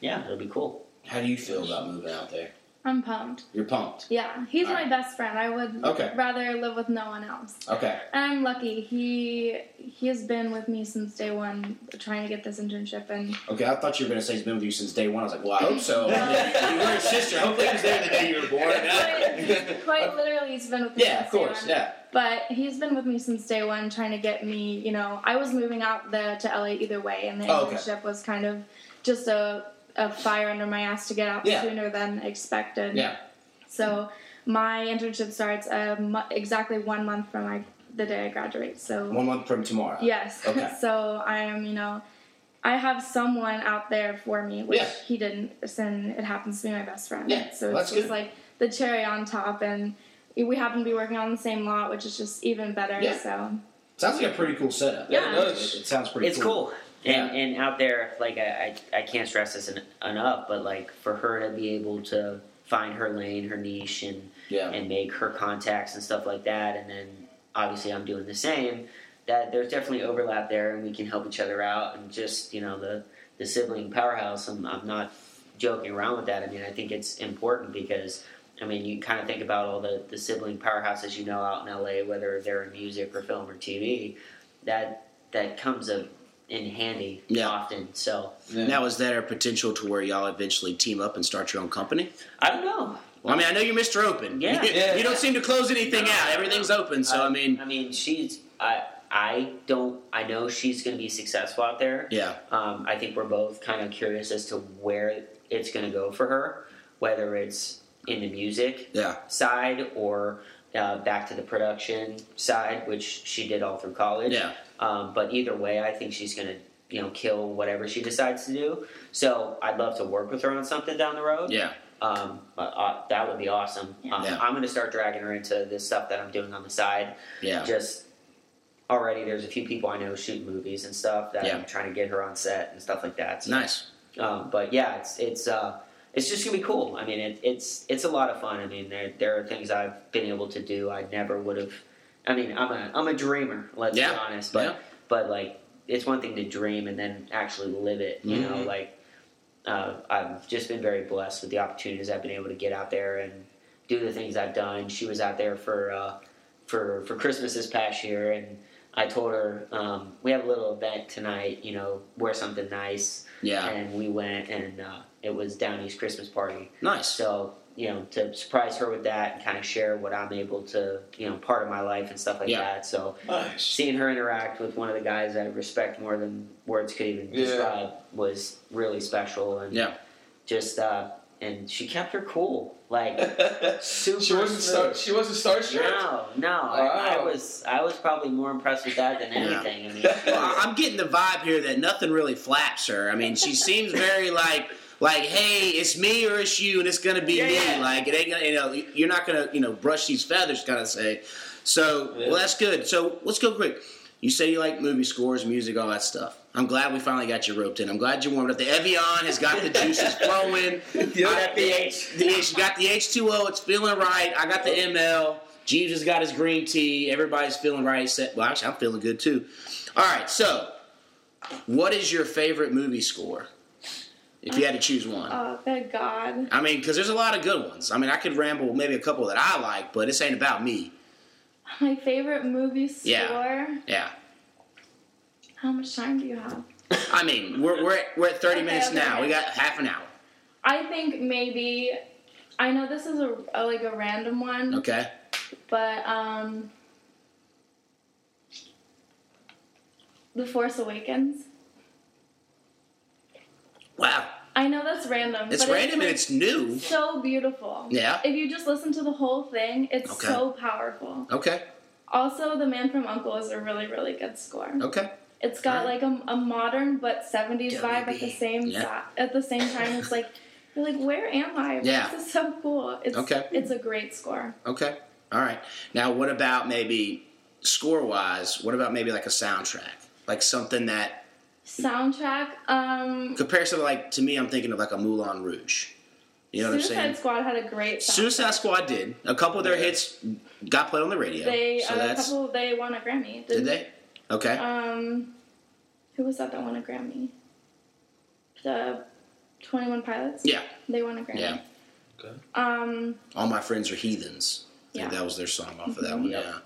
Speaker 3: yeah, it'll be cool.
Speaker 2: How do you feel about moving out there?
Speaker 4: I'm pumped.
Speaker 2: You're pumped.
Speaker 4: Yeah, he's
Speaker 2: Alright.
Speaker 4: my best friend. I would
Speaker 2: Okay.
Speaker 4: rather live with no one else.
Speaker 2: Okay.
Speaker 4: And I'm lucky. He he has been with me since day one, trying to get this internship, and
Speaker 2: Okay, I thought you were going to say he's been with you since day one. I was like, well, I hope so. you were his sister. Hopefully he was there the day you were born.
Speaker 4: quite, quite literally, he's been with me.
Speaker 2: yeah,
Speaker 4: since
Speaker 2: of
Speaker 4: day
Speaker 2: course.
Speaker 4: one.
Speaker 2: Yeah.
Speaker 4: But he's been with me since day one, trying to get me. You know, I was moving out there to LA either way, and the
Speaker 2: Oh, okay.
Speaker 4: internship was kind of just a a fire under my ass to get out
Speaker 2: Yeah.
Speaker 4: sooner than expected.
Speaker 2: Yeah.
Speaker 4: So my internship starts uh, mo- exactly one month from my, the day I graduate. So
Speaker 2: One month from tomorrow.
Speaker 4: yes.
Speaker 2: Okay.
Speaker 4: so I am, you know, I have someone out there for me, which
Speaker 2: Yeah.
Speaker 4: he didn't, and it happens to be my best friend.
Speaker 2: Yeah,
Speaker 4: So
Speaker 2: well,
Speaker 4: it's
Speaker 2: that's
Speaker 4: just
Speaker 2: good.
Speaker 4: like the cherry on top, and we happen to be working on the same lot, which is just even better.
Speaker 2: Yeah.
Speaker 4: So
Speaker 2: Sounds like a pretty cool setup.
Speaker 4: Yeah,
Speaker 1: it does.
Speaker 2: It, it sounds pretty
Speaker 3: it's cool. And,
Speaker 2: Yeah.
Speaker 3: and out there, like I, I, I can't stress this en- enough, but like for her to be able to find her lane, her niche, and
Speaker 2: Yeah.
Speaker 3: and make her contacts and stuff like that, and then obviously I'm doing the same. That there's definitely overlap there, and we can help each other out, and just you know the the sibling powerhouse. I'm, I'm not joking around with that. I mean, I think it's important because I mean, you kind of think about all the the sibling powerhouses you know out in LA, whether they're in music or film or TV. That that comes up in handy
Speaker 2: Yeah.
Speaker 3: often. So
Speaker 1: Yeah.
Speaker 2: Now, is there a potential to where y'all eventually team up and start your own company?
Speaker 3: I don't know.
Speaker 2: Well, I mean, I know you're Mr. Open.
Speaker 3: Yeah.
Speaker 2: You,
Speaker 1: Yeah.
Speaker 2: you don't seem to close anything
Speaker 3: No.
Speaker 2: out. Everything's open. So, I mean,
Speaker 3: I mean, she's I I don't I know she's going to be successful out there.
Speaker 2: yeah.
Speaker 3: Um, I think we're both kind of curious as to where it's going to go for her, whether it's in the music
Speaker 2: Yeah.
Speaker 3: side or uh, back to the production side, which she did all through college.
Speaker 2: Yeah.
Speaker 3: Um, but either way, I think she's going to you know kill whatever she decides to do. So I'd love to work with her on something down the road.
Speaker 2: Yeah.
Speaker 3: Um, uh, uh, that would be awesome. Um,
Speaker 2: Yeah.
Speaker 3: I'm going to start dragging her into this stuff that I'm doing on the side.
Speaker 2: Yeah.
Speaker 3: Just already, there's a few people I know shooting movies and stuff that
Speaker 2: Yeah.
Speaker 3: I'm trying to get her on set and stuff like that. So,
Speaker 2: Nice.
Speaker 3: Um, but yeah, it's it's uh, it's just gonna be cool. I mean, it, it's it's a lot of fun. I mean, there there are things I've been able to do I never would have. I mean, I'm a I'm a dreamer. Let's
Speaker 2: Yeah.
Speaker 3: be honest. But
Speaker 2: Yeah.
Speaker 3: but like, it's one thing to dream and then actually live it. You know,
Speaker 2: Mhm.
Speaker 3: like uh, I've just been very blessed with the opportunities I've been able to get out there and do the things I've done. She was out there for uh, for for Christmas this past year, and I told her um, we have a little event tonight. You know, wear something nice,
Speaker 2: Yeah.
Speaker 3: and we went, and uh, it was Downey's Christmas party.
Speaker 2: Nice.
Speaker 3: So you know, to surprise her with that and kind of share what I'm able to, you know, part of my life and stuff like
Speaker 2: Yeah.
Speaker 3: that. So
Speaker 1: Nice.
Speaker 3: seeing her interact with one of the guys I respect more than words could even
Speaker 1: Yeah.
Speaker 3: describe was really special and
Speaker 2: Yeah.
Speaker 3: just uh and she kept her cool like super
Speaker 1: she wasn't star-
Speaker 3: smooth.
Speaker 1: she wasn't starstruck.
Speaker 3: no no I, I was I was probably more impressed with that than
Speaker 2: Yeah.
Speaker 3: anything I mean
Speaker 2: Well, I'm getting the vibe here that nothing really flaps her. I mean, she seems very like, like, hey, it's me or it's you, and it's gonna be
Speaker 3: Yeah,
Speaker 2: me.
Speaker 3: yeah.
Speaker 2: Like, it ain't gonna, you know, you're not gonna, you know, brush these feathers, kind of say. So,
Speaker 1: Yeah.
Speaker 2: well, that's good. So, let's go quick. You say you like movie scores, music, all that stuff. I'm glad we finally got you roped in. I'm glad you warmed up. The Evian has got the juices flowing.
Speaker 1: Yeah.
Speaker 2: I- the H, the H, you got the H2O. It's feeling right. I got the ML. Jeebs has got his green tea. Everybody's feeling right. Well, actually, I'm feeling good too. All right. So, what is your favorite movie score? If you had to choose one.
Speaker 4: Oh, thank God.
Speaker 2: I mean, because there's a lot of good ones. I mean, I could ramble maybe a couple that I like, but this ain't about me.
Speaker 4: My favorite movie score.
Speaker 2: Yeah. Yeah.
Speaker 4: How much time do you have?
Speaker 2: I mean, we're we're at, we're at 30
Speaker 4: Okay,
Speaker 2: minutes
Speaker 4: okay,
Speaker 2: now.
Speaker 4: okay.
Speaker 2: We got half an hour.
Speaker 4: I think maybe. I know this is a, a like a random one,
Speaker 2: Okay.
Speaker 4: but um, The Force Awakens.
Speaker 2: Wow.
Speaker 4: I know that's random.
Speaker 2: It's random and
Speaker 4: it's
Speaker 2: it's new.
Speaker 4: so beautiful.
Speaker 2: Yeah.
Speaker 4: If you just listen to the whole thing, it's
Speaker 2: Okay.
Speaker 4: so powerful.
Speaker 2: Okay.
Speaker 4: Also, The Man from Uncle is a really, really good score.
Speaker 2: Okay.
Speaker 4: It's got
Speaker 2: Alright.
Speaker 4: like a, a modern but 70s vibe at the same
Speaker 2: Yeah.
Speaker 4: at the same time. It's like you're like, where am I?
Speaker 2: Yeah.
Speaker 4: This is so cool. It's
Speaker 2: Okay.
Speaker 4: it's a great score.
Speaker 2: Okay. All right. Now, what about maybe score wise? What about maybe like a soundtrack? Like something that
Speaker 4: Soundtrack, um
Speaker 2: compare something like to me, I'm thinking of like a Moulin Rouge. You know what I'm
Speaker 4: Suicide
Speaker 2: saying?
Speaker 4: Squad had a great soundtrack.
Speaker 2: Suicide Squad did. A couple of their
Speaker 1: Yeah.
Speaker 2: hits got played on the radio.
Speaker 4: They
Speaker 2: so
Speaker 4: uh, a
Speaker 2: that's
Speaker 4: couple they won a Grammy.
Speaker 2: did
Speaker 4: didn't
Speaker 2: they? Okay.
Speaker 4: Um who was that that won a Grammy? The Twenty One Pilots.
Speaker 2: Yeah.
Speaker 4: They won a Grammy.
Speaker 2: Yeah.
Speaker 1: Okay.
Speaker 4: Um,
Speaker 2: All my friends are heathens. I think
Speaker 4: Yeah.
Speaker 2: that was their song off of that one.
Speaker 3: Yep.
Speaker 2: Yeah.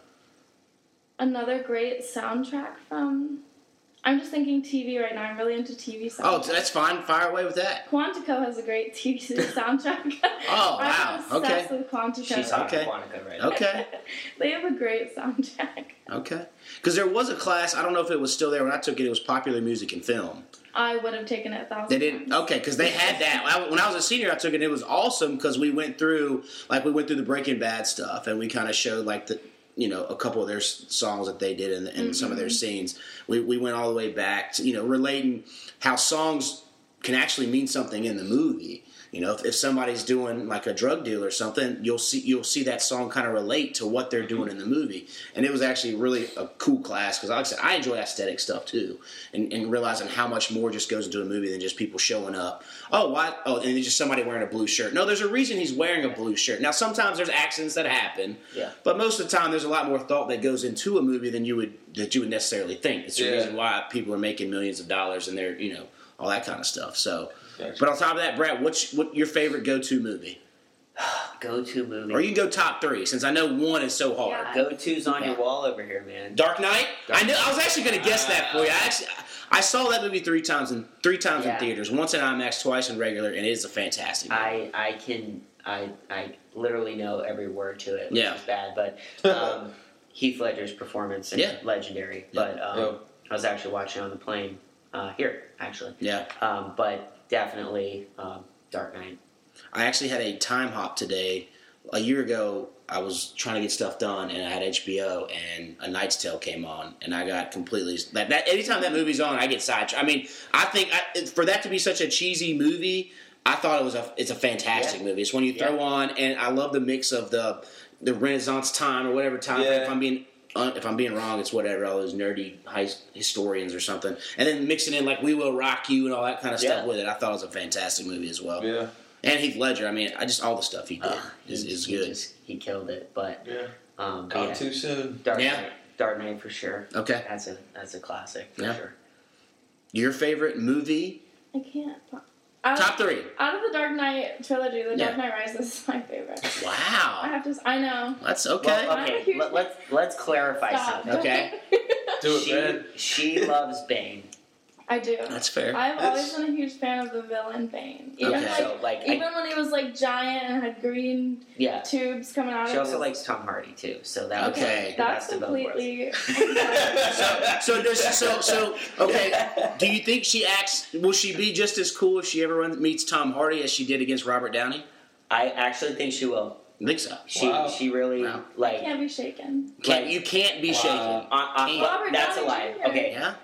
Speaker 4: another great soundtrack from. I'm just thinking TV right now. I'm really into TV soundtracks.
Speaker 2: Oh, that's fine. Fire away with that.
Speaker 4: Quantico has a great TV soundtrack.
Speaker 2: Oh,
Speaker 4: I'm
Speaker 2: wow.
Speaker 4: obsessed
Speaker 2: Okay.
Speaker 4: with Quantico.
Speaker 3: She's hot
Speaker 2: Okay.
Speaker 3: Quantico right now.
Speaker 2: Okay.
Speaker 4: they have a great soundtrack.
Speaker 2: Okay. Because there was a class. I don't know if it was still there when I took it. It was popular music and film.
Speaker 4: I would have taken it a thousand.
Speaker 2: They didn't.
Speaker 4: times.
Speaker 2: Okay, because they had that. When I was a senior, I took it. and It was awesome because we went through, like, we went through the Breaking Bad stuff, and we kind of showed like the, you know, a couple of their songs that they did and, and some of their mm-hmm. scenes. We we went all the way back to you know relating how songs can actually mean something in the movie. You know, if, if somebody's doing like a drug deal or something, you'll see you'll see that song kind of relate to what they're doing in the movie, and it was actually really a cool class because, like I said, I enjoy aesthetic stuff too, and, and realizing how much more just goes into a movie than just people showing up. Oh, what? Oh, and it's just somebody wearing a blue shirt. No, there's a reason he's wearing a blue shirt. Now, sometimes there's accidents that happen,
Speaker 3: Yeah.
Speaker 2: but most of the time there's a lot more thought that goes into a movie than you would that you would necessarily think. It's the
Speaker 1: Yeah.
Speaker 2: reason why people are making millions of dollars and they're you know all that kind of stuff. So.
Speaker 1: Gotcha.
Speaker 2: But on top of that, Brad, what's what your favorite go-to movie?
Speaker 3: Go to movie.
Speaker 2: Or you can go top three, since I know one is so hard.
Speaker 4: Yeah.
Speaker 3: Go tos on your wall over here, man.
Speaker 2: Dark Knight.
Speaker 3: Dark
Speaker 2: I knew. I was actually going to guess that for you. I actually, I saw that movie three times in three times
Speaker 3: Yeah.
Speaker 2: in theaters. Once in IMAX, twice in regular, and it is a fantastic. Movie.
Speaker 3: I I can I I literally know every word to it, which
Speaker 2: Yeah.
Speaker 3: is bad. But um, Heath Ledger's performance is
Speaker 2: Yeah.
Speaker 3: legendary.
Speaker 2: Yeah.
Speaker 3: But um,
Speaker 1: Yeah.
Speaker 3: I was actually watching on the plane uh, here, actually.
Speaker 2: yeah,
Speaker 3: Um, but definitely um, Dark Knight.
Speaker 2: I actually had a time hop today. A year ago, I was trying to get stuff done, and I had HBO, and A Knight's Tale came on, and I got completely that. that anytime that movie's on, I get sidetracked. I mean, I think I, for that to be such a cheesy movie, I thought it was a. It's a fantastic
Speaker 3: Yeah.
Speaker 2: movie. It's when you throw
Speaker 3: Yeah.
Speaker 2: on, and I love the mix of the the Renaissance time or whatever time.
Speaker 1: Yeah.
Speaker 2: If I'm being uh, if I'm being wrong, it's whatever. All those nerdy high historians or something, and then mixing in like "We Will Rock You" and all that kind of stuff
Speaker 3: Yeah.
Speaker 2: with it. I thought it was a fantastic movie as well.
Speaker 1: Yeah.
Speaker 2: And Heath Ledger, I mean, I just all the stuff he did
Speaker 3: Uh,
Speaker 2: is,
Speaker 3: he,
Speaker 2: is
Speaker 3: he
Speaker 2: good.
Speaker 3: just- he killed it. But
Speaker 1: Yeah.
Speaker 3: um, but
Speaker 1: Gone
Speaker 3: yeah,
Speaker 1: too soon.
Speaker 3: Dark
Speaker 2: Yeah.
Speaker 3: Knight, Dark Knight for sure.
Speaker 2: Okay.
Speaker 3: That's a that's a classic for
Speaker 2: Yeah.
Speaker 3: sure.
Speaker 2: Your favorite movie?
Speaker 4: I can't. Out
Speaker 2: Top three.
Speaker 4: Out of the Dark Knight trilogy, The
Speaker 2: Yeah.
Speaker 4: Dark Knight Rises is my favorite.
Speaker 2: Wow.
Speaker 4: I have to. I know.
Speaker 2: That's okay.
Speaker 3: Well, okay,
Speaker 4: huge
Speaker 3: let, let's let's clarify
Speaker 4: Stop.
Speaker 3: something.
Speaker 2: Okay.
Speaker 1: Do it,
Speaker 3: she,
Speaker 1: Brad.
Speaker 3: she loves Bane.
Speaker 4: I do.
Speaker 2: That's fair.
Speaker 4: I've
Speaker 1: That's-
Speaker 4: always been a huge fan of the villain Bane. Even
Speaker 2: Okay.
Speaker 4: like,
Speaker 3: So like, I,
Speaker 4: even when he was like giant and had green
Speaker 3: yeah.
Speaker 4: tubes coming out of it.
Speaker 3: She also
Speaker 4: his.
Speaker 3: likes Tom Hardy too. So that was
Speaker 2: Okay.
Speaker 3: like, the
Speaker 4: That's
Speaker 3: best of
Speaker 4: completely.
Speaker 2: so, so, there's, so, so, okay. Do you think she acts? Will she be just as cool if she ever run, meets Tom Hardy as she did against Robert Downey?
Speaker 3: I actually think she will.
Speaker 2: I think so.
Speaker 3: She
Speaker 1: Wow.
Speaker 3: she really
Speaker 2: Wow.
Speaker 3: like.
Speaker 4: can't be shaken.
Speaker 2: Can't,
Speaker 3: Like-
Speaker 2: you can't be
Speaker 1: Wow.
Speaker 2: shaken.
Speaker 3: On, on,
Speaker 2: Can't.
Speaker 4: Robert
Speaker 3: that's a lie.
Speaker 4: Jr.
Speaker 3: Okay,
Speaker 2: Yeah.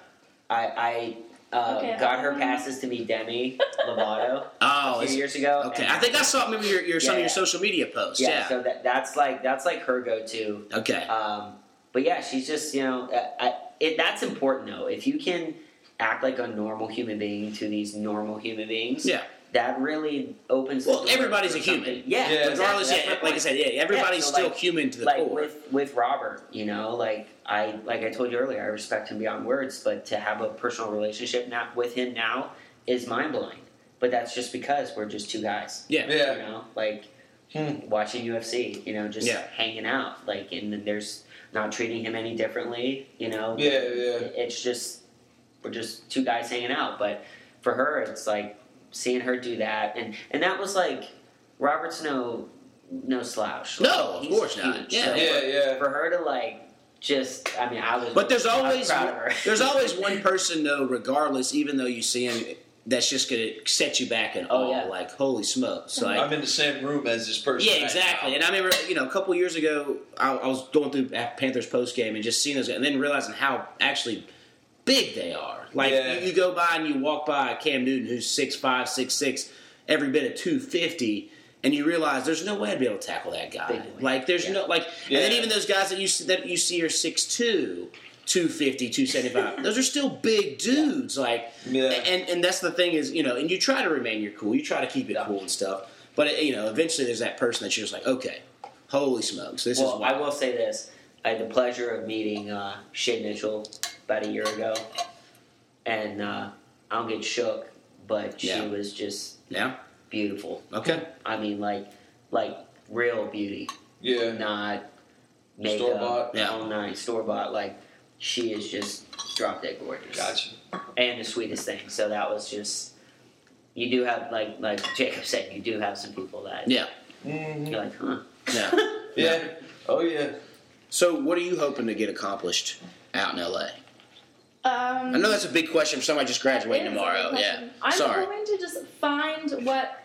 Speaker 3: I I uh,
Speaker 4: Okay,
Speaker 3: got her passes to meet Demi Lovato
Speaker 2: Oh,
Speaker 3: a few years ago.
Speaker 2: okay. I think I saw maybe your, your some of your social media posts.
Speaker 3: Yeah,
Speaker 2: Yeah.
Speaker 3: so that that's like that's like her go-to.
Speaker 2: Okay.
Speaker 3: Um, but yeah, she's just you know, I, I, it that's important though. If you can act like a normal human being to these normal human beings,
Speaker 2: Yeah.
Speaker 3: That really opens. the
Speaker 2: Well,
Speaker 3: door
Speaker 2: everybody's
Speaker 3: for
Speaker 2: a human.
Speaker 3: Yeah,
Speaker 1: Yeah.
Speaker 2: Regardless,
Speaker 3: exactly.
Speaker 2: yeah, like I said, yeah, everybody's
Speaker 3: so,
Speaker 2: still
Speaker 3: like-
Speaker 2: human to the
Speaker 3: like
Speaker 2: core.
Speaker 3: with with Robert, you know, like I like I told you earlier, I respect him beyond words, but to have a personal relationship now with him now is mind blowing. But that's just because we're just two guys.
Speaker 2: yeah.
Speaker 1: Yeah.
Speaker 3: You know, like
Speaker 1: Hmm.
Speaker 3: watching UFC, you know, just
Speaker 2: Yeah.
Speaker 3: hanging out, like, and then there's not treating him any differently, you know.
Speaker 1: Yeah, yeah.
Speaker 3: It's just we're just two guys hanging out, but for her, it's like seeing her do that, and and that was like Robert's no no slouch.
Speaker 2: No, of
Speaker 3: he's
Speaker 2: course not. Yeah.
Speaker 3: So
Speaker 1: Yeah,
Speaker 3: for,
Speaker 1: yeah.
Speaker 3: for her to like just, I mean, I was.
Speaker 2: But there's always
Speaker 3: proud of her.
Speaker 2: there's always one person though, regardless, even though you see him, that's just gonna set you back in
Speaker 3: Oh, yeah.
Speaker 2: Like holy smokes! Like
Speaker 1: I'm in the same room as this person.
Speaker 2: yeah, exactly.
Speaker 1: now.
Speaker 2: And I remember, you know, a couple years ago, I, I was going through Panthers post game and just seeing those, guys, and then realizing how actually big they are. Like
Speaker 1: Yeah.
Speaker 2: you, you go by and you walk by Cam Newton, who's six five, six six, every bit of two fifty. And you realize there's no way I'd be able to tackle that guy.
Speaker 3: Big.
Speaker 2: Like there's
Speaker 3: Yeah.
Speaker 2: no like, and then even those guys that you see, that you see are 6'2", 250, 275. those are still big dudes. Like
Speaker 1: Yeah.
Speaker 2: and and that's the thing is you know and you try to remain your cool you try to keep it
Speaker 3: Yeah.
Speaker 2: cool and stuff but you know eventually there's that person that you're just like okay holy smokes this
Speaker 3: well,
Speaker 2: is
Speaker 3: I will say this: I had the pleasure of meeting uh, Shay Mitchell about a year ago, and uh, I don't get shook, but she
Speaker 2: Yeah.
Speaker 3: was just
Speaker 2: Yeah.
Speaker 3: beautiful.
Speaker 2: Okay.
Speaker 3: I mean, like like real beauty,
Speaker 1: Yeah.
Speaker 3: not makeup,
Speaker 1: Store-bought.
Speaker 2: Yeah.
Speaker 3: all night store bought. Like she is just drop dead gorgeous.
Speaker 1: Gotcha.
Speaker 3: and the sweetest thing. So that was just you do have like like Jacob said, you do have some people that
Speaker 2: Yeah.
Speaker 1: Mm-hmm.
Speaker 3: you're like, huh?
Speaker 2: Yeah.
Speaker 1: Yeah. Oh yeah.
Speaker 2: So, what are you hoping to get accomplished out in LA?
Speaker 4: Um,
Speaker 2: I know that's a big question for somebody just graduating
Speaker 4: It is a
Speaker 2: tomorrow. Yeah.
Speaker 4: I'm
Speaker 2: Sorry.
Speaker 4: going to just find what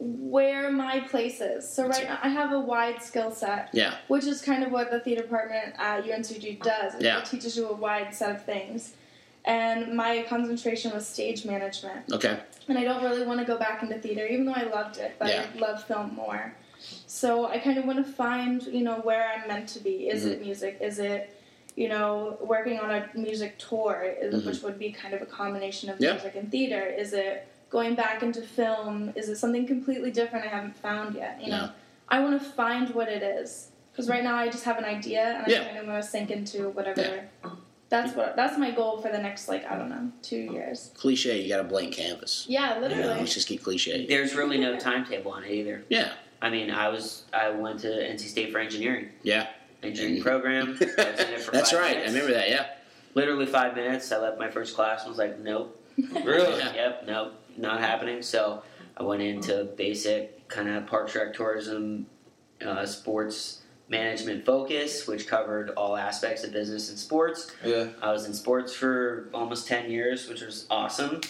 Speaker 4: where my place is. So right now I have a wide skill set,
Speaker 2: Yeah.
Speaker 4: which is kind of what the theater department at UNCG does.
Speaker 2: Yeah.
Speaker 4: It teaches you a wide set of things. And my concentration was stage management.
Speaker 2: Okay.
Speaker 4: And I don't really want to go back into theater, even though I loved it, but
Speaker 2: Yeah.
Speaker 4: I love film more. So I kind of want to find, you know, where I'm meant to be. Is
Speaker 2: Mm-hmm.
Speaker 4: it music? Is it, you know, working on a music tour, is,
Speaker 2: Mhm.
Speaker 4: which would be kind of a combination of
Speaker 2: Yeah.
Speaker 4: music and theater? Is it going back into film? Is it something completely different I haven't found yet? You know,
Speaker 2: No.
Speaker 4: I want to find what it is because right now I just have an idea and
Speaker 2: Yeah.
Speaker 4: I kind of want to sink into whatever.
Speaker 2: Yeah.
Speaker 4: That's what. That's my goal for the next like I don't know two years.
Speaker 2: Cliche. You got a blank canvas.
Speaker 4: Yeah,
Speaker 2: You
Speaker 4: literally.
Speaker 2: know, let's just keep cliche.
Speaker 3: There's really no timetable on it either.
Speaker 2: Yeah.
Speaker 3: I mean, I was I went to NC State for engineering,
Speaker 2: Yeah.
Speaker 3: Engineering program. I was in it for
Speaker 2: That's right.
Speaker 3: minutes.
Speaker 2: I remember that. Yeah.
Speaker 3: Literally five minutes. I left my first class and was like, nope,
Speaker 1: Really?
Speaker 2: Yeah.
Speaker 3: yep, nope, not happening. So I went into basic kind of park rec, tourism, uh, sports management focus, which covered all aspects of business and sports.
Speaker 1: Yeah.
Speaker 3: I was in sports for almost 10 years, which was awesome.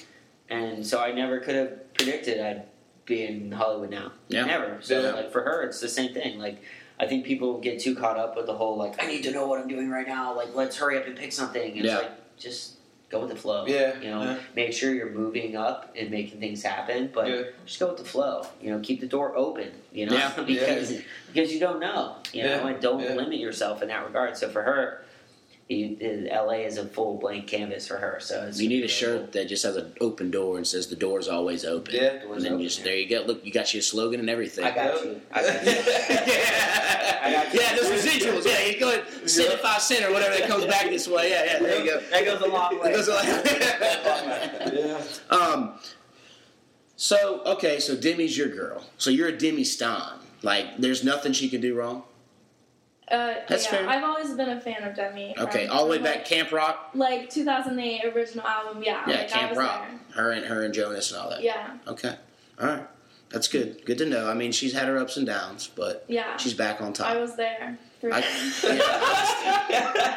Speaker 3: And so I never could have predicted I'd be in Hollywood now.
Speaker 2: Yeah.
Speaker 3: Never. So,
Speaker 1: Yeah.
Speaker 3: like, for her, it's the same thing. Like, I think people get too caught up with the whole, like, I need to know what I'm doing right now. Like, let's hurry up and pick something. And
Speaker 2: Yeah.
Speaker 3: it's like, just go with the flow.
Speaker 1: Yeah.
Speaker 3: You know,
Speaker 1: Yeah.
Speaker 3: make sure you're moving up and making things happen, but
Speaker 1: Yeah.
Speaker 3: just go with the flow. You know, keep the door open, you know,
Speaker 2: Yeah.
Speaker 3: because because you don't know, you know, and don't limit yourself in that regard. So for her, you, LA is a full blank canvas for her. So it's
Speaker 2: You need a
Speaker 3: really
Speaker 2: shirt that just has an open door and says the door's always open.
Speaker 1: Yeah.
Speaker 3: cool.
Speaker 2: And then you just there you go. Look, you got your slogan and everything.
Speaker 3: I got you. I got you.
Speaker 2: yeah,
Speaker 3: I got you.
Speaker 2: yeah, those residuals. Yeah, you go ahead, send it five cent or whatever that comes back this way. Yeah, yeah, there you go.
Speaker 3: That goes a long way.
Speaker 2: It goes
Speaker 3: Long way.
Speaker 1: yeah.
Speaker 2: Um, so okay, so Demi's your girl. So you're a Demi Stan. Like, there's nothing she can do wrong.
Speaker 4: Uh,
Speaker 2: That's
Speaker 4: yeah,
Speaker 2: fair.
Speaker 4: I've always been a fan of Demi.
Speaker 2: Okay, all the way back
Speaker 4: like,
Speaker 2: Camp Rock.
Speaker 4: like 2008 original album. Yeah,
Speaker 2: Yeah,
Speaker 4: like, I
Speaker 2: Camp
Speaker 4: was
Speaker 2: Rock.
Speaker 4: there.
Speaker 2: Her and her and Jonas and all that.
Speaker 4: Yeah,
Speaker 2: Okay, all right, that's good. Good to know. I mean, she's had her ups and downs, but
Speaker 4: yeah.
Speaker 2: she's back on top.
Speaker 4: I was there.
Speaker 2: I-
Speaker 4: them.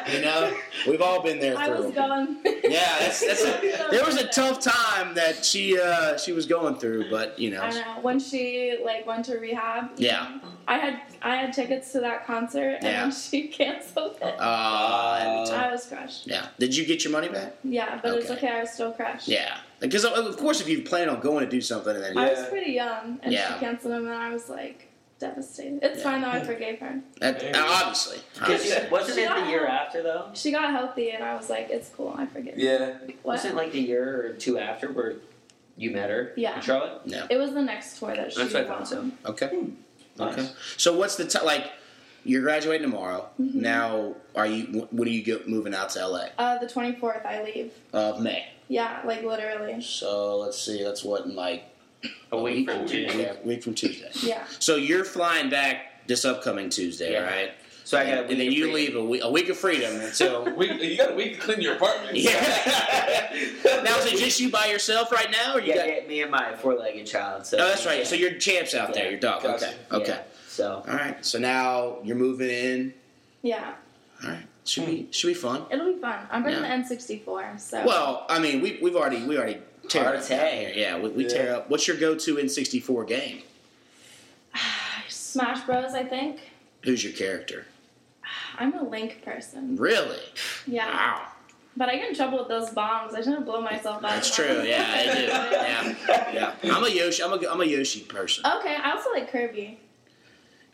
Speaker 2: you know, we've all been there
Speaker 4: I was going.
Speaker 2: Yeah, that's, that's a, there was a tough time that she uh, she was going through, but you know,
Speaker 4: I know when she like went to rehab.
Speaker 2: Yeah.
Speaker 4: know, I had I had tickets to that concert and
Speaker 2: Yeah.
Speaker 4: she canceled it.
Speaker 2: uh,
Speaker 4: I was crushed.
Speaker 2: yeah. Did you get your money back?
Speaker 4: Yeah, but it's
Speaker 2: Okay.
Speaker 4: okay. I was still crushed.
Speaker 2: Yeah, because of course, if you plan on going to do something and then
Speaker 4: I was pretty young, and
Speaker 2: Yeah.
Speaker 4: she canceled him, and I was like devastated. It's
Speaker 2: Yeah.
Speaker 4: fine though. I forgave her.
Speaker 2: that, obviously,
Speaker 3: Because
Speaker 2: obviously.
Speaker 3: wasn't
Speaker 4: She
Speaker 3: it the year
Speaker 4: help.
Speaker 3: after though?
Speaker 4: She got healthy, and I was like, "It's cool. I forgive." you."
Speaker 1: Yeah.
Speaker 4: What?
Speaker 3: Wasn't it like the year or two after where you met her?
Speaker 4: Yeah.
Speaker 3: In Charlotte.
Speaker 4: It was the next tour that she.
Speaker 3: That's what I thought
Speaker 4: went
Speaker 3: so.
Speaker 4: on.
Speaker 2: okay.
Speaker 3: Nice.
Speaker 2: Okay. So what's the t- like? You're graduating tomorrow.
Speaker 4: Mhm.
Speaker 2: Now, are you? When are you go, moving out to LA?
Speaker 4: Uh, the twenty fourth, I leave.
Speaker 2: Of May.
Speaker 4: Yeah, like literally.
Speaker 2: So let's see. That's what in like
Speaker 3: A week from
Speaker 2: a
Speaker 3: Tuesday.
Speaker 2: week, week from Tuesday.
Speaker 4: Yeah.
Speaker 2: So you're flying back this upcoming Tuesday,
Speaker 3: Yeah.
Speaker 2: right?
Speaker 3: So I got
Speaker 2: and then you
Speaker 3: freedom.
Speaker 2: leave a week, a week of freedom until.
Speaker 1: We, you got a week to clean your apartment.
Speaker 2: Yeah. now is it just you by yourself right now, or you
Speaker 3: Yeah,
Speaker 2: got?
Speaker 3: yeah, me and my four-legged child. So
Speaker 2: Oh, that's right.
Speaker 3: Yeah.
Speaker 2: So you're champs out there. Your dog.
Speaker 1: Gotcha.
Speaker 2: Okay.
Speaker 3: Yeah.
Speaker 2: Okay.
Speaker 3: So
Speaker 2: All right. So now you're moving in.
Speaker 4: Yeah.
Speaker 2: All right. Should be should be fun.
Speaker 4: It'll be fun. I'm bringing
Speaker 2: Yeah.
Speaker 4: the N64, so.
Speaker 2: Well, I mean, we we've already we already tear up down Yeah, we, we
Speaker 1: Yeah.
Speaker 2: tear up. What's your go-to N64 game?
Speaker 4: Smash Bros. I think.
Speaker 2: Who's your character?
Speaker 4: I'm a Link person.
Speaker 2: Really?
Speaker 4: Yeah.
Speaker 2: Wow.
Speaker 4: But I get in trouble with those bombs. I shouldn't blow myself up.
Speaker 2: That's true. Yeah, I do. Yeah, yeah. I'm a Yoshi. I'm a I'm a Yoshi person.
Speaker 4: Okay, I also like Kirby.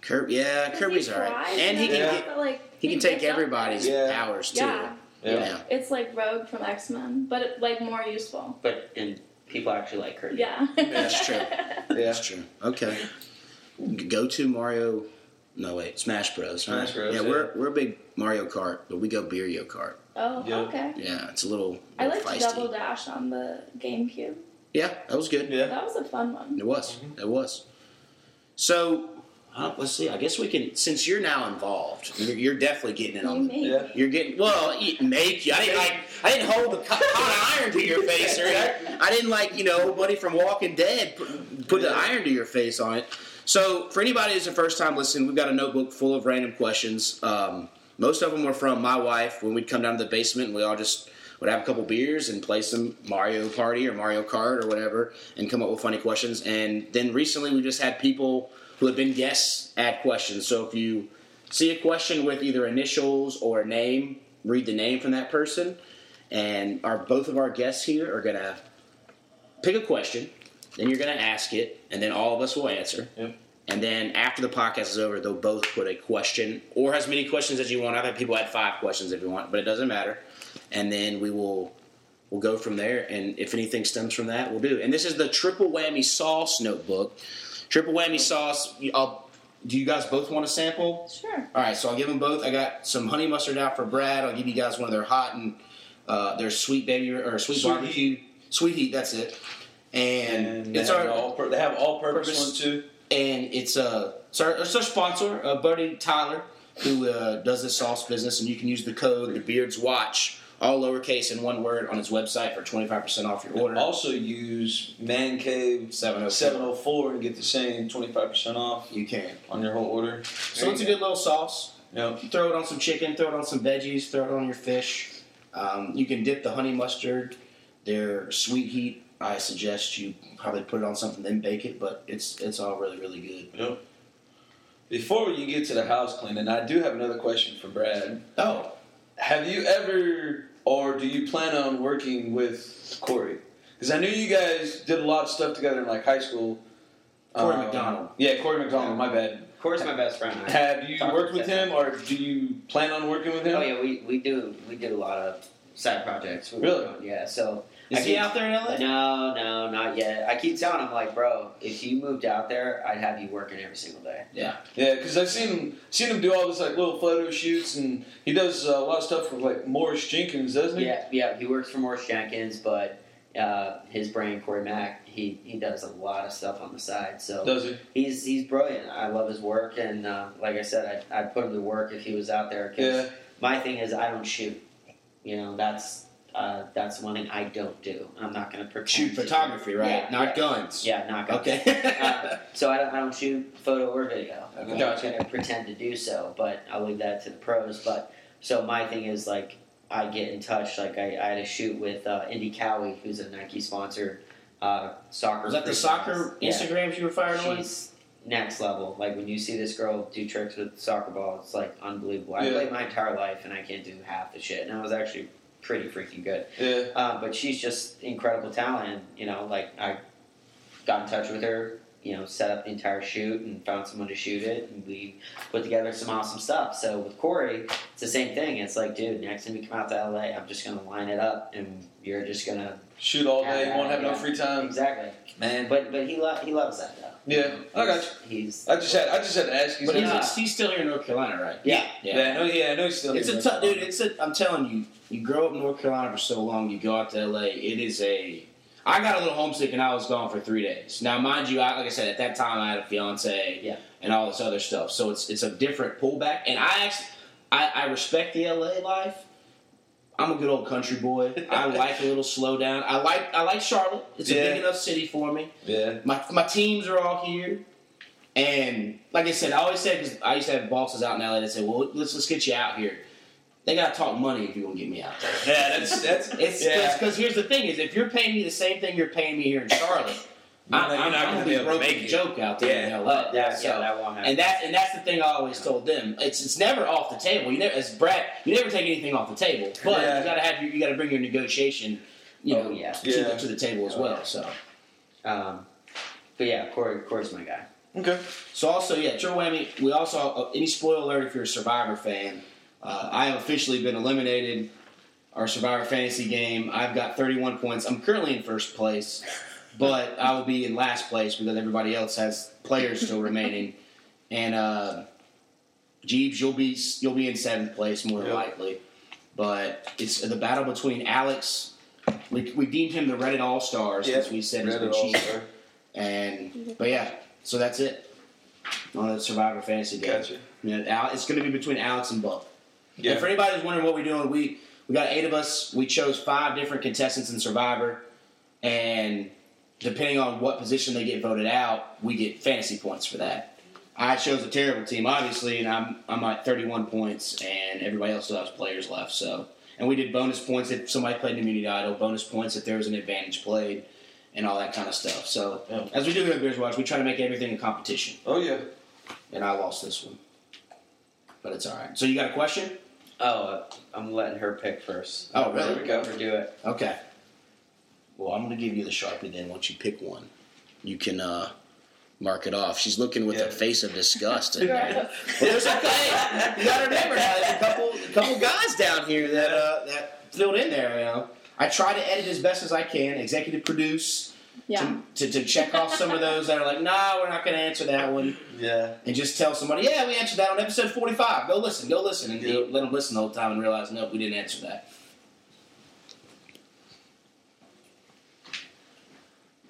Speaker 2: Kirby. yeah, Kirby's alright, and he can
Speaker 1: Yeah.
Speaker 2: get,
Speaker 4: but, like,
Speaker 2: he can take everybody's
Speaker 1: Yeah.
Speaker 2: powers too.
Speaker 4: Yeah.
Speaker 1: Yeah.
Speaker 2: Yeah.
Speaker 4: It's like Rogue from X Men, but like more useful.
Speaker 3: but and people actually like her.
Speaker 4: Yeah.
Speaker 2: That's true.
Speaker 1: Yeah.
Speaker 2: That's true. Okay. Go to Mario. No wait, Smash Bros. huh?
Speaker 1: Smash Bros,
Speaker 2: Yeah,
Speaker 1: yeah.
Speaker 2: we're we're a big Mario Kart, but we go Beerio Kart.
Speaker 4: oh,
Speaker 1: Yeah.
Speaker 4: okay.
Speaker 2: Yeah, it's a little,
Speaker 4: I
Speaker 2: little
Speaker 4: like
Speaker 2: feisty.
Speaker 4: Double Dash on the GameCube.
Speaker 2: Yeah, that was good.
Speaker 1: Yeah.
Speaker 4: That was a fun one.
Speaker 2: It was. Mm-hmm. It was. So uh, let's see. I guess we can. Since you're now involved, you're, you're definitely getting
Speaker 4: it
Speaker 2: on.
Speaker 4: made
Speaker 1: Yeah.
Speaker 2: You're getting well. you- Make you. I didn't like. I didn't hold the co- hot iron to your face, or I didn't like you know, buddy from Walking Dead put, put the iron to your face on it. So for anybody who's a first time listening, we've got a notebook full of random questions. Um, most of them were from my wife when we'd come down to the basement and we all just would have a couple beers and play some Mario Party or Mario Kart or whatever and come up with funny questions. And then recently we just had people been guests add questions. So if you see a question with either initials or a name, read the name from that person. And our both of our guests here are gonna pick a question, then you're gonna ask it, and then all of us will answer.
Speaker 1: Yep.
Speaker 2: And then after the podcast is over, they'll both put a question or as many questions as you want. I've had people add five questions if you want, but it doesn't matter. And then we will we'll go from there. And if anything stems from that, we'll do. And this is the triple whammy sauce notebook. Triple whammy sauce. I'll, do you guys both want a sample?
Speaker 4: Sure.
Speaker 2: All right, so I'll give them both. I got some honey mustard out for Brad. I'll give you guys one of their hot and uh, their sweet baby or sweet,
Speaker 1: Sweet
Speaker 2: barbecue, sweet heat. That's it. And,
Speaker 1: And
Speaker 2: it's our
Speaker 1: all pur- they have all purpose
Speaker 2: Purpose.
Speaker 1: one too.
Speaker 2: and it's a it's our, it's our sponsor, uh, buddy Tyler, who uh, does this sauce business, and you can use the code the Beards Watch, all lowercase in one word, on his website for twenty five percent off your order.
Speaker 1: Also use Man Cave
Speaker 2: Seven oh
Speaker 1: seven oh four and get the same twenty five percent off
Speaker 2: You can.
Speaker 1: on your whole order.
Speaker 2: So it's a good little sauce.
Speaker 1: Yep.
Speaker 2: Throw it on some chicken, throw it on some veggies, throw it on your fish. Um, you can dip the honey mustard, their sweet heat. I suggest you probably put it on something then bake it, but it's it's all really really good.
Speaker 1: Yep. Before you get to the house cleaning, I do have another question for Brad.
Speaker 2: Oh,
Speaker 1: Have you ever, or do you plan on working with Corey? Because I knew you guys did a lot of stuff together in like high school.
Speaker 2: Corey
Speaker 1: Um,
Speaker 2: McDonald.
Speaker 1: Yeah, Corey McDonald. My bad.
Speaker 3: Of course, my best friend. I-
Speaker 1: Have you
Speaker 3: Talked
Speaker 1: worked
Speaker 3: with
Speaker 1: with him, or do you plan on working with him?
Speaker 3: Oh yeah, we, we do we did a lot of side projects. we
Speaker 1: Really?
Speaker 3: worked on, Yeah. So
Speaker 2: is
Speaker 3: I
Speaker 2: he
Speaker 3: keep-
Speaker 2: out there in LA?
Speaker 3: No, no, not yet. I keep telling him like, bro, if you moved out there, I'd have you working every single day.
Speaker 1: Yeah, yeah, because I've seen him seen him do all this like little photo shoots, and he does uh, a lot of stuff with like Morris Jenkins, doesn't he?
Speaker 3: Yeah, yeah. He works for Morris Jenkins, but uh, his brain, Corey Mack, he, he does a lot of stuff on the side. So
Speaker 1: Does he?
Speaker 3: he's he's brilliant. I love his work, and uh, like I said, I'd, I'd put him to work if he was out there. 'cause
Speaker 1: Yeah.
Speaker 3: my thing is I don't shoot. You know, that's uh, that's one thing I don't do. I'm not going to pretend.
Speaker 2: Shoot
Speaker 3: to.
Speaker 2: photography, right?
Speaker 3: Yeah,
Speaker 2: Not
Speaker 3: yeah.
Speaker 2: guns.
Speaker 3: Yeah, not going
Speaker 2: Okay.
Speaker 3: uh, so I don't, I don't shoot photo or video. I'm not going to pretend to do so, but I'll leave that to the pros. But so my thing is like I get in touch. Like I, I had a shoot with uh, Indi Cowie, who's a Nike sponsored uh, soccer.
Speaker 2: Was that the soccer
Speaker 3: Yeah.
Speaker 2: Instagrams you were firing?
Speaker 3: She's next level. Like when you see this girl do tricks with soccer ball, it's like unbelievable. I played my entire life and I can't do half the shit, and I was actually pretty freaking good.
Speaker 1: Yeah.
Speaker 3: Uh, but she's just incredible talent. And, you know, like I got in touch with her, you know, set up the entire shoot and found someone to shoot it, and we put together some awesome stuff. So with Corey, it's the same thing. It's like, dude, next time you come out to LA, I'm just gonna line it up, and you're just gonna
Speaker 1: Shoot all day, You won't have no free time.
Speaker 3: exactly.
Speaker 1: Man.
Speaker 3: But but he lo- he loves that though.
Speaker 1: Yeah, I got you.
Speaker 3: He's
Speaker 1: I just had I just had to ask you.
Speaker 2: But he's,
Speaker 3: Yeah.
Speaker 2: he's still here in North Carolina, right?
Speaker 3: yeah.
Speaker 1: yeah, I know. Yeah, I know he's still.
Speaker 2: It's
Speaker 1: here.
Speaker 2: a tough, dude. It's a. I'm telling you, you grow up in North Carolina for so long, you go out to LA. It is a. I got a little homesick and I was gone for three days. Now, mind you, I, like I said, at that time I had a fiance,
Speaker 3: Yeah.
Speaker 2: and all this other stuff. So it's it's a different pullback. And I actually, I, I respect the LA life. I'm a good old country boy. I like a little slowdown. I like I like Charlotte. It's a big enough city for me.
Speaker 1: Yeah.
Speaker 2: My my teams are all here, and like I said, I always said because I used to have bosses out in LA that said, "Well, let's let's get you out here." They gotta talk money if you're gonna get me out there.
Speaker 1: Yeah, that's that's
Speaker 2: It's
Speaker 1: yeah.
Speaker 2: because here's the thing: is if you're paying me the same thing you're paying me here in Charlotte,
Speaker 1: You're
Speaker 2: I'm,
Speaker 1: not- you're not gonna
Speaker 2: gonna
Speaker 1: be
Speaker 2: be
Speaker 1: able to make
Speaker 2: a
Speaker 1: it.
Speaker 2: joke out there
Speaker 1: Yeah.
Speaker 2: in LA.
Speaker 3: That,
Speaker 2: So-
Speaker 3: yeah, that won't happen.
Speaker 2: and that and that's the thing I always told them. It's it's never off the table. You never, as Brad, you never take anything off the table. But
Speaker 1: Yeah.
Speaker 2: you gotta have your, you gotta bring your negotiation, you
Speaker 3: Oh, yeah.
Speaker 2: to,
Speaker 1: Yeah.
Speaker 2: The, to the table as
Speaker 3: Oh,
Speaker 2: well. So.
Speaker 3: um, but yeah, Corey, Corey's my guy.
Speaker 1: okay.
Speaker 2: So also, yeah, triple whammy. We also uh, any spoiler alert if you're a Survivor fan. Uh, I have officially been eliminated. Our Survivor fantasy game. I've got 31 points. I'm currently in first place, but I will be in last place because everybody else has players still remaining. And uh, Jeebs, you'll be you'll be in seventh place more than
Speaker 1: Yep.
Speaker 2: likely. But it's the battle between Alex we, we deemed him the Reddit All Star since we said he's been cheating. And but yeah, so that's it on the Survivor Fantasy game.
Speaker 1: Gotcha.
Speaker 2: It's going to be between Alex and Buck.
Speaker 1: Yeah.
Speaker 2: And for anybody who's wondering what we're doing, we we got eight of us. We chose five different contestants in Survivor, and depending on what position they get voted out, we get fantasy points for that. I chose a terrible team, obviously, and I'm I'm at 31 points, and everybody else still has players left. So, and we did bonus points if somebody played an immunity idol, bonus points if there was an advantage played, and all that kind of stuff. So,
Speaker 1: Yeah.
Speaker 2: as we do here at Bears Watch, we try to make everything a competition,
Speaker 1: Oh yeah.
Speaker 2: and I lost this one, but it's all right. So, you got a question?
Speaker 3: Oh, uh, I'm letting her pick first.
Speaker 2: Oh, really?
Speaker 3: Let her go. Let do it.
Speaker 2: Okay. Well, I'm going to give you the Sharpie then. Once you pick one, you can uh, mark it off. She's looking with
Speaker 1: Yeah.
Speaker 2: a face of disgust. in there.
Speaker 4: Gross.
Speaker 2: well, there's a hey, you got to remember now, there's a couple, a couple guys down here that uh, that filled in there. You know, I try to edit as best as I can, executive produce
Speaker 4: Yeah.
Speaker 2: to, to, to check off some of those that are like, nah, we're not going to answer that one,
Speaker 1: Yeah.
Speaker 2: and just tell somebody, yeah, we answered that on episode 45. Go listen, go listen, and
Speaker 1: Yep.
Speaker 2: let them listen the whole time and realize, nope, we didn't answer that.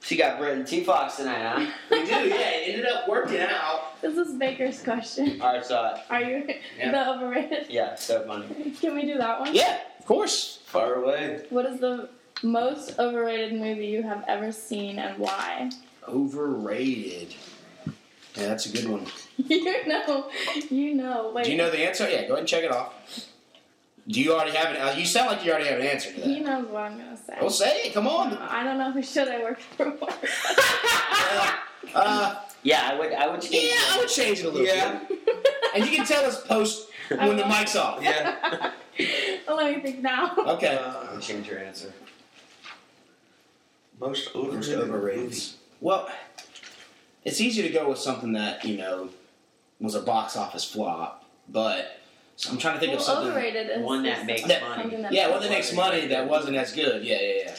Speaker 3: She got Britton T Fox tonight, huh?
Speaker 2: We do, yeah. It ended up working out.
Speaker 4: This is Baker's question.
Speaker 3: Alright, so uh,
Speaker 4: Are you
Speaker 2: Yeah.
Speaker 4: the overrated?
Speaker 3: yeah, so funny.
Speaker 4: Can we do that one?
Speaker 2: Yeah, of course.
Speaker 1: Far away.
Speaker 4: What is the most overrated movie you have ever seen and why?
Speaker 2: Overrated. Yeah, that's a good one.
Speaker 4: you know, you know. Wait,
Speaker 2: Do you know the answer? Yeah, go ahead and check it off. Do you already have an? uh, You sound like you already have an answer to
Speaker 4: He knows what I'm gonna say.
Speaker 2: Well, say it. Come on.
Speaker 4: I don't know who should I work for.
Speaker 2: uh,
Speaker 3: Yeah, I would I would change
Speaker 2: yeah,
Speaker 3: it.
Speaker 2: I would change it a little
Speaker 1: Yeah.
Speaker 2: bit. And you can tell us post when the mic's off.
Speaker 1: Yeah.
Speaker 4: Let me think now.
Speaker 2: Okay.
Speaker 3: I would change your answer.
Speaker 1: Most
Speaker 2: Most
Speaker 1: overrated.
Speaker 2: overrated.
Speaker 1: movie.
Speaker 2: Well, it's easy to go with something that you know was a box office flop, but so I'm trying to think
Speaker 4: well,
Speaker 2: of something.
Speaker 4: overrated is
Speaker 3: One that
Speaker 4: just
Speaker 3: makes
Speaker 2: That-
Speaker 3: money.
Speaker 4: that
Speaker 2: Yeah, one that makes money that wasn't as good. Yeah, yeah, yeah.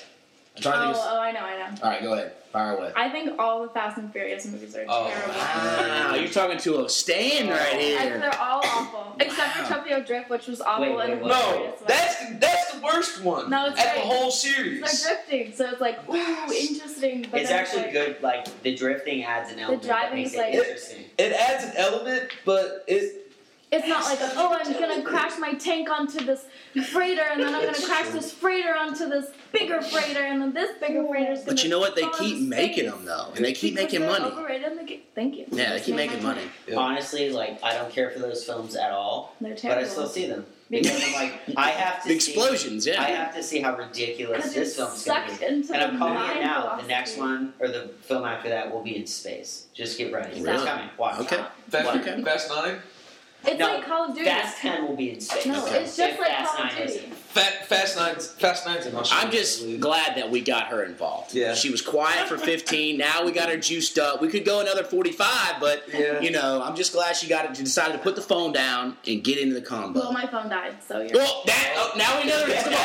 Speaker 2: I'm trying to think. Of,
Speaker 4: Oh, oh, I know, I know.
Speaker 2: all right, go ahead. Fire away.
Speaker 4: I think all the Fast and Furious movies are
Speaker 1: Oh,
Speaker 4: terrible.
Speaker 2: Wow, you're talking to a stand oh. right
Speaker 4: I think
Speaker 2: here.
Speaker 4: they're all awful, except for
Speaker 2: Wow.
Speaker 4: Tokyo Drift, which was awful
Speaker 3: Wait, wait, wait.
Speaker 1: No, that's that's the worst one.
Speaker 4: No, it's
Speaker 1: at
Speaker 4: great.
Speaker 1: the whole series.
Speaker 4: they're drifting, so it's like ooh, interesting. But
Speaker 3: It's actually
Speaker 4: like,
Speaker 3: good. Like the drifting adds an element that
Speaker 4: driving
Speaker 3: makes
Speaker 4: is
Speaker 3: it
Speaker 4: like-
Speaker 3: interesting.
Speaker 1: It adds an element, but it
Speaker 4: It's not like oh, I'm gonna crash my tank onto this freighter, and then I'm gonna crash this freighter onto this bigger freighter, and then this bigger freighter's gonna.
Speaker 2: But you know what? They keep making them though, and they keep making money.
Speaker 4: Overrated and they get, thank you.
Speaker 2: Yeah, they keep making
Speaker 4: my
Speaker 2: money.
Speaker 3: Honestly, like I don't care for those films at all,
Speaker 4: They're terrible. but.
Speaker 3: I still see them because I'm like I have to
Speaker 2: The
Speaker 3: see.
Speaker 2: explosions, yeah.
Speaker 3: I have to see how ridiculous this
Speaker 4: you're
Speaker 3: film's gonna be.
Speaker 4: into
Speaker 3: And I'm calling it now.
Speaker 4: philosophy.
Speaker 3: The next one or the film after that will be in space. Just get ready. It's
Speaker 2: Really?
Speaker 3: coming. Watch.
Speaker 2: Okay.
Speaker 1: Fast,
Speaker 2: Okay.
Speaker 1: Fast Nine.
Speaker 4: It's
Speaker 3: No,
Speaker 4: like Call of Duty.
Speaker 3: Fast Ten will be in space.
Speaker 4: No,
Speaker 2: Okay.
Speaker 4: it's just
Speaker 3: If
Speaker 4: like
Speaker 3: Fast
Speaker 4: Call of Duty.
Speaker 3: isn't.
Speaker 1: Fat, Fast Nine's Fast Nine's in Australia.
Speaker 2: I'm just glad that we got her involved.
Speaker 1: Yeah.
Speaker 2: She was quiet for 15. Now we got her juiced up. We could go another 45, but
Speaker 1: Yeah.
Speaker 2: you know, I'm just glad she got it. She decided to put the phone down and get into the combo.
Speaker 4: Well, my phone died, so you're.
Speaker 2: Well, that oh, now we know the reason why.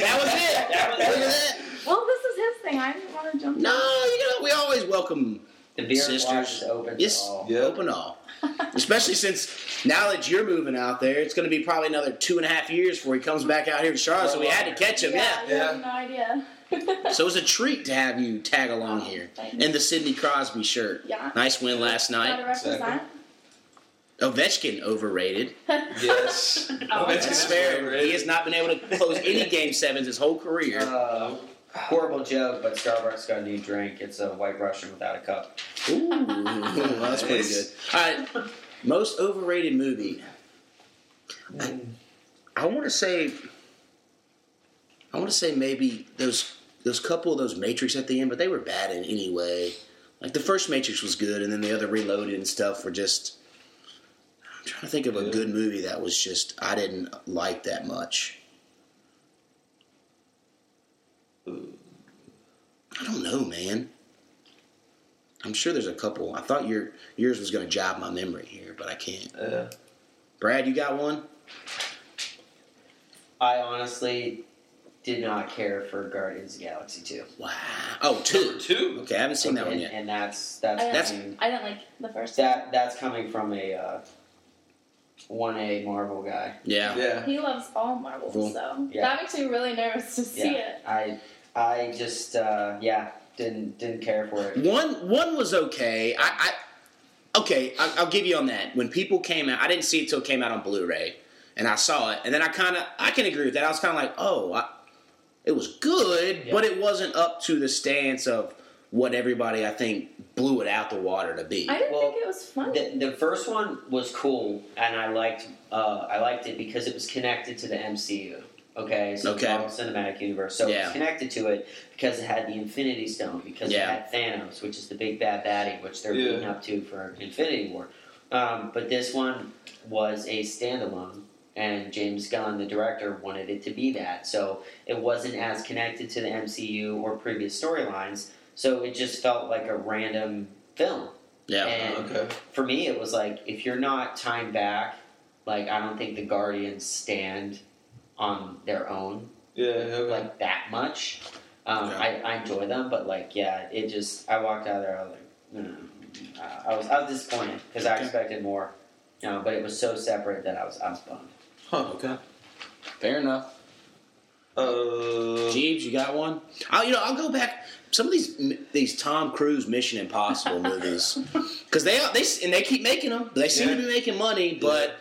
Speaker 2: That was it.
Speaker 3: That was
Speaker 2: Look
Speaker 3: it.
Speaker 2: at that.
Speaker 4: Well, this is his thing. I didn't want to jump.
Speaker 2: No, you know, we always welcome
Speaker 3: The beer
Speaker 2: Sisters.
Speaker 3: is open
Speaker 2: Yes.
Speaker 3: to all.
Speaker 1: Yeah.
Speaker 2: open all. Especially since now that you're moving out there, it's going to be probably another two and a half years before he comes back out here to Charlotte. So we had to catch him. Yeah.
Speaker 4: you
Speaker 1: Yeah.
Speaker 4: have no idea.
Speaker 2: So it was a treat to have you tag along here
Speaker 4: Thanks.
Speaker 2: in the Sidney Crosby shirt.
Speaker 4: Yeah.
Speaker 2: Nice win last night.
Speaker 4: represent.
Speaker 2: Ovechkin overrated.
Speaker 1: Yes.
Speaker 4: Oh,
Speaker 2: That's
Speaker 1: Ovechkin's
Speaker 2: fair.
Speaker 1: overrated.
Speaker 2: He has not been able to close any game sevens his whole career.
Speaker 3: Uh, horrible joke, but Starbucks got a new drink. It's a White Russian without a cup.
Speaker 2: Ooh, that's pretty good. All right, most overrated movie. I want to say. I want to say maybe those those couple of those Matrix at the end, but they were bad in any way. Like the first Matrix was good, and then the other Reloaded and stuff were just. I'm trying to think of a good movie that was just I didn't like that much. I don't know, man. I'm sure there's a couple. I thought your yours was going to jog my memory here, but I can't.
Speaker 1: Yeah.
Speaker 2: Brad, you got one?
Speaker 3: I honestly did not care for Guardians of the Galaxy 2.
Speaker 2: Wow. Oh, two.
Speaker 1: Two.
Speaker 2: Okay, I haven't seen that one yet.
Speaker 3: and that's that's
Speaker 4: I didn't,
Speaker 2: That's-
Speaker 3: coming,
Speaker 4: I didn't like the first
Speaker 3: that that's coming from a uh, one A Marvel guy.
Speaker 2: Yeah.
Speaker 1: Yeah.
Speaker 4: He loves all Marvels,
Speaker 2: Cool.
Speaker 4: so
Speaker 3: Yeah.
Speaker 4: that makes me really nervous to see
Speaker 3: Yeah,
Speaker 4: it.
Speaker 3: I I just uh, yeah didn't didn't care for it.
Speaker 2: One one was okay. I, I okay. I, I'll give you on that. When people came out, I didn't see it till it came out on Blu-ray, and I saw it, and then I kind of I can agree with that. I was kind of like, oh, I, it was good,
Speaker 3: Yeah.
Speaker 2: but it wasn't up to the stance of what everybody I think blew it out the water to be.
Speaker 4: I didn't
Speaker 3: Well,
Speaker 4: think it was funny.
Speaker 3: The, the first one was cool, and I liked uh, I liked it because it was connected to the MCU. Okay, so
Speaker 2: Okay.
Speaker 3: the Marvel Cinematic Universe. So it
Speaker 2: Yeah.
Speaker 3: was connected to it because it had the Infinity Stone, because
Speaker 2: Yeah.
Speaker 3: it had Thanos, which is the big bad baddie, which they're
Speaker 1: Yeah.
Speaker 3: leading up to for Infinity War. Um, but this one was a standalone, and James Gunn, the director, wanted it to be that. So it wasn't as connected to the MCU or previous storylines. So it just felt like a random film.
Speaker 2: yeah,
Speaker 3: And
Speaker 1: Okay.
Speaker 3: for me, it was like if you're not time back, like I don't think the Guardians stand on their own
Speaker 1: Yeah. Okay.
Speaker 3: like that much. Um,
Speaker 2: Okay.
Speaker 3: I, I enjoy them, but like yeah, it just I walked out of there. I was like, mm, uh, I was I was disappointed because I expected more. You know, but it was so separate that I was I was bummed.
Speaker 1: Huh.
Speaker 2: okay, fair enough.
Speaker 1: Uh.
Speaker 2: Jeebs, you got one? I'll, you know, I'll go back. Some of these these Tom Cruise Mission Impossible movies, because they they and they keep making them. They seem
Speaker 1: Yeah.
Speaker 2: to be making money, but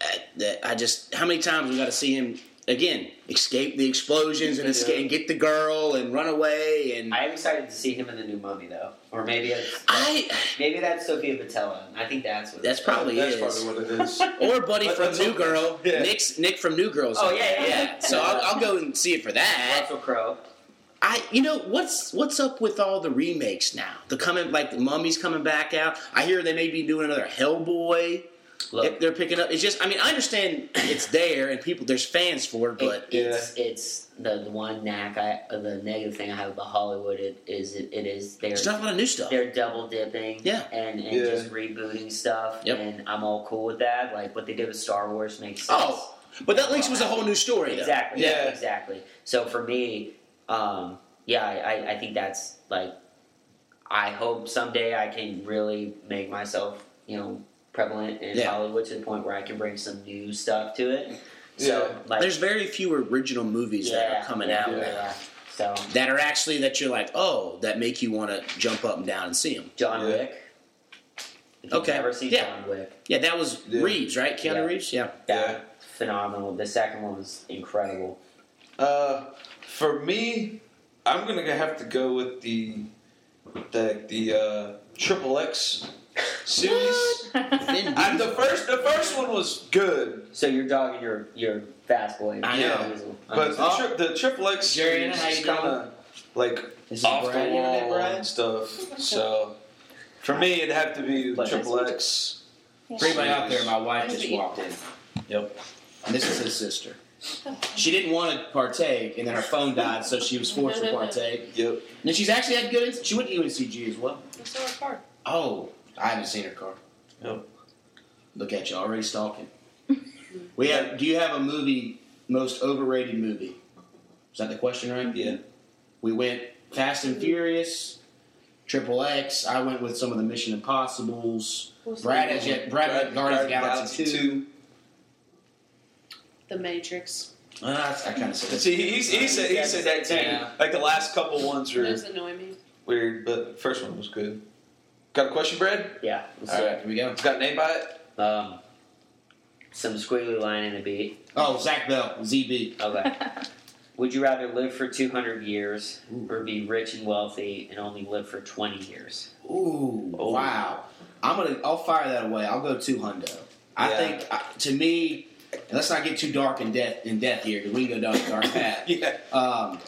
Speaker 2: uh, that- I just how many times we got to see him again escape the explosions and escape
Speaker 1: Yeah.
Speaker 2: and get the girl and run away and
Speaker 3: I am excited to see him in the new Mummy though, or maybe it's
Speaker 2: I
Speaker 3: maybe that's Sofia Boutella. I think that's what.
Speaker 2: that's
Speaker 3: is.
Speaker 2: probably
Speaker 1: That's
Speaker 2: is.
Speaker 1: probably what it is.
Speaker 2: or Buddy
Speaker 1: But
Speaker 2: from New. Girl,
Speaker 1: Yeah.
Speaker 2: Nick's Nick from New Girls.
Speaker 3: Oh, yeah, yeah, yeah.
Speaker 2: So I'll, I'll go and see it for that.
Speaker 3: Russell Crowe.
Speaker 2: I, you know, what's what's up with all the remakes now? The coming, like the Mummy's coming back out. I hear they may be doing another Hellboy.
Speaker 3: Look,
Speaker 2: they're picking up. It's just, I mean, I understand it's there and people, there's fans for it, but
Speaker 3: it, it's it's the, the one knack I uh, the negative thing I have about Hollywood it, is it, it is they're
Speaker 2: there's not a lot of new stuff.
Speaker 3: they're double dipping
Speaker 2: Yeah.
Speaker 3: and, and
Speaker 1: Yeah.
Speaker 3: just rebooting stuff
Speaker 2: Yep.
Speaker 3: and I'm all cool with that like what they did with Star Wars makes sense
Speaker 2: Oh, but that links was a whole new story, though.
Speaker 3: exactly
Speaker 1: Yeah.
Speaker 3: exactly so for me um, yeah I, I, I think that's like I hope someday I can really make myself you know prevalent in
Speaker 2: Yeah.
Speaker 3: Hollywood to the point where I can bring some new stuff to it so
Speaker 1: Yeah.
Speaker 3: like
Speaker 2: There's very few original movies that are coming out
Speaker 3: yeah,
Speaker 2: now.
Speaker 3: So
Speaker 2: that are actually that you're like, oh, that make you want to jump up and down and see them.
Speaker 3: John
Speaker 1: Yeah.
Speaker 3: Wick. If you've
Speaker 2: Okay,
Speaker 3: never seen
Speaker 2: yeah.
Speaker 3: John Wick,
Speaker 2: Yeah, that was
Speaker 1: Yeah.
Speaker 2: Reeves, right? Keanu
Speaker 3: Yeah.
Speaker 2: Reeves. Yeah.
Speaker 3: that phenomenal. The second one was incredible.
Speaker 1: Uh, for me, I'm gonna have to go with the the the uh, Triple X series.
Speaker 2: Vin
Speaker 1: And the first the first one was good,
Speaker 3: So you're dogging your your fast boy.
Speaker 2: I
Speaker 1: know.
Speaker 3: Diesel.
Speaker 1: but the,
Speaker 2: Oh.
Speaker 1: tri- the Triple X series
Speaker 2: how
Speaker 1: is
Speaker 2: you doing?
Speaker 1: kind of like
Speaker 3: is
Speaker 1: off the
Speaker 3: Brad. You know that,
Speaker 1: wall
Speaker 3: Brad?
Speaker 1: and stuff. So for me, it'd have to be
Speaker 3: Pleasure.
Speaker 1: Triple X.
Speaker 2: For anybody out there, my wife just walked in.
Speaker 1: Yep.
Speaker 2: And this is his sister. She didn't want to partake, and then her phone died, so she was forced to partake.
Speaker 1: Yep.
Speaker 2: And she's actually had good. She went to UNCG as well.
Speaker 5: Let's show our card.
Speaker 2: Oh, I haven't seen her car.
Speaker 1: Yep.
Speaker 2: Look at you already stalking. We have. Do you have a movie most overrated movie? Is that the question, right?
Speaker 1: Yeah.
Speaker 2: We went Fast and Furious, Triple X. I went with some of the Mission Impossibles.
Speaker 5: What's
Speaker 2: Brad
Speaker 5: the-
Speaker 2: has yet. Brad went Guardians of the Galaxy two.
Speaker 5: The Matrix.
Speaker 2: Uh, I kind of said it.
Speaker 1: See, he, he said he said that too.
Speaker 2: Yeah.
Speaker 1: Like the last couple ones were
Speaker 5: Those annoy me.
Speaker 1: weird, but the first one was good. Got a question, Brad?
Speaker 3: Yeah. let's
Speaker 2: All
Speaker 3: see.
Speaker 2: right, here we go.
Speaker 1: It's got a name by it.
Speaker 3: Um, some squiggly line in a beat.
Speaker 2: Oh, Zach Bell, ZB.
Speaker 3: Okay. Would you rather live for 200 years
Speaker 2: Ooh.
Speaker 3: or be rich and wealthy and only live for 20 years?
Speaker 2: Ooh,
Speaker 1: Oh.
Speaker 2: wow. I'm gonna. I'll fire that away. I'll go two hundo. I
Speaker 1: Yeah.
Speaker 2: think uh, to me, and let's not get too dark in death in death here because we can go down a dark path.
Speaker 1: Yeah.
Speaker 2: um,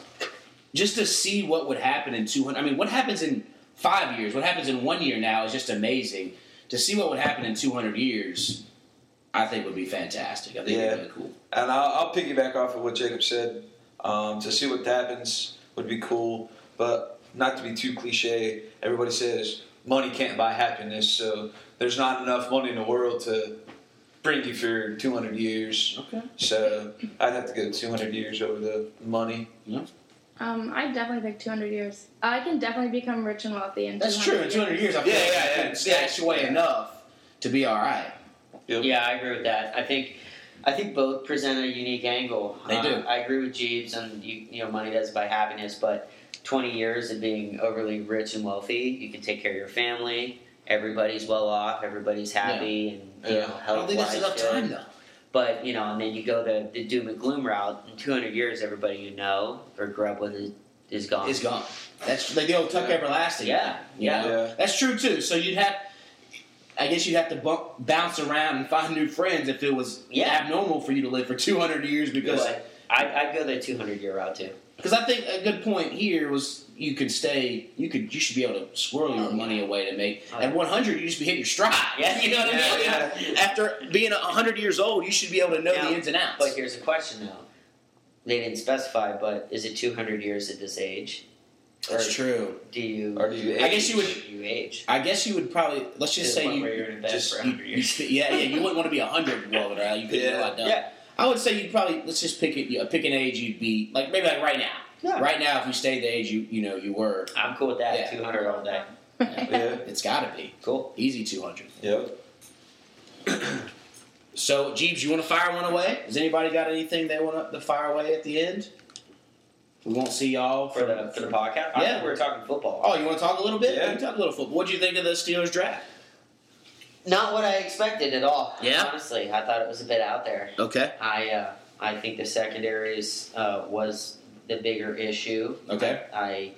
Speaker 2: just to see what would happen in 200. I mean, what happens in five years? What happens in one year now is just amazing. To see what would happen in 200 years, I think would be fantastic. I think
Speaker 1: Yeah.
Speaker 2: it'd be really cool.
Speaker 1: And I'll, I'll piggyback off of what Jacob said. Um, to see what happens would be cool, but not to be too cliche. Everybody says money can't buy happiness, so there's not enough money in the world to bring you for 200 years.
Speaker 2: Okay.
Speaker 1: So I'd have to go 200 years over the money. Yeah.
Speaker 4: Um, I definitely pick 200 years. I can definitely become rich and wealthy in
Speaker 2: That's
Speaker 4: 200
Speaker 2: true. In 200 years, I
Speaker 1: Yeah,
Speaker 2: feel like
Speaker 1: yeah,
Speaker 2: I
Speaker 1: yeah.
Speaker 2: can stash away
Speaker 1: Yeah.
Speaker 2: enough to be all right.
Speaker 1: Yep.
Speaker 3: Yeah, I agree with that. I think I think both present a unique angle.
Speaker 2: They
Speaker 3: Uh,
Speaker 2: do.
Speaker 3: I agree with Jeebs on you, you know money doesn't buy happiness, but 20 years of being overly rich and wealthy, you can take care of your family. Everybody's well off. Everybody's happy, and you
Speaker 1: Yeah.
Speaker 3: know
Speaker 2: I don't think that's
Speaker 3: wise
Speaker 2: enough time though.
Speaker 3: But you know, and then you go the, the doom and gloom route. In 200 years, everybody you know or grew up with is, is gone.
Speaker 2: Is gone. That's like the old Tuck
Speaker 1: Yeah.
Speaker 2: Everlasting.
Speaker 3: Yeah,
Speaker 2: you
Speaker 3: yeah.
Speaker 1: Yeah.
Speaker 2: That's true too. So you'd have, I guess you'd have to bump, bounce around and find new friends if it was
Speaker 3: Yeah.
Speaker 2: abnormal for you to live for 200 years because
Speaker 3: But I, I'd go the 200 year route too.
Speaker 2: because I think a good point here was you could stay, you could you should be able to squirrel your money away to make. At 100, you just be hitting your stride.
Speaker 3: Yeah.
Speaker 2: you know what
Speaker 1: Yeah,
Speaker 2: I mean. After being 100 years old, you should be able to know
Speaker 3: Now,
Speaker 2: the ins and outs.
Speaker 3: But here's a question though. They didn't specify, but is it 200 years at this age?
Speaker 2: That's
Speaker 3: or
Speaker 2: true.
Speaker 3: Do you?
Speaker 1: Or do you
Speaker 2: I guess you would-
Speaker 3: you age.
Speaker 2: I guess you would probably let's just say you
Speaker 3: where you're in bed
Speaker 2: just
Speaker 3: for 100 years.
Speaker 2: you- yeah, yeah. You wouldn't want to be 100 while around. You couldn't get a lot done.
Speaker 3: Yeah.
Speaker 2: I would say you'd probably let's just pick it. uh, Pick an age you'd be like maybe like right now.
Speaker 3: Yeah.
Speaker 2: Right now, if you stayed the age you you know you were,
Speaker 3: I'm cool with that.
Speaker 2: Yeah.
Speaker 3: 200 all day.
Speaker 1: Yeah.
Speaker 2: it's got to be
Speaker 3: Cool.
Speaker 2: easy 200.
Speaker 1: Yep.
Speaker 2: So Jeebs, you want to fire one away? Has anybody got anything they want to fire away at the end? We won't see y'all
Speaker 3: For the for the podcast. I
Speaker 2: Yeah.
Speaker 3: thought we're talking football.
Speaker 2: Oh, you want to talk a little bit?
Speaker 1: Yeah.
Speaker 2: We can talk a little football. What do you think of the Steelers draft?
Speaker 3: Not what I expected at all.
Speaker 2: Yeah?
Speaker 3: Honestly, I thought it was a bit out there.
Speaker 2: Okay.
Speaker 3: I uh, I think the secondaries uh, was the bigger issue.
Speaker 2: Okay.
Speaker 3: I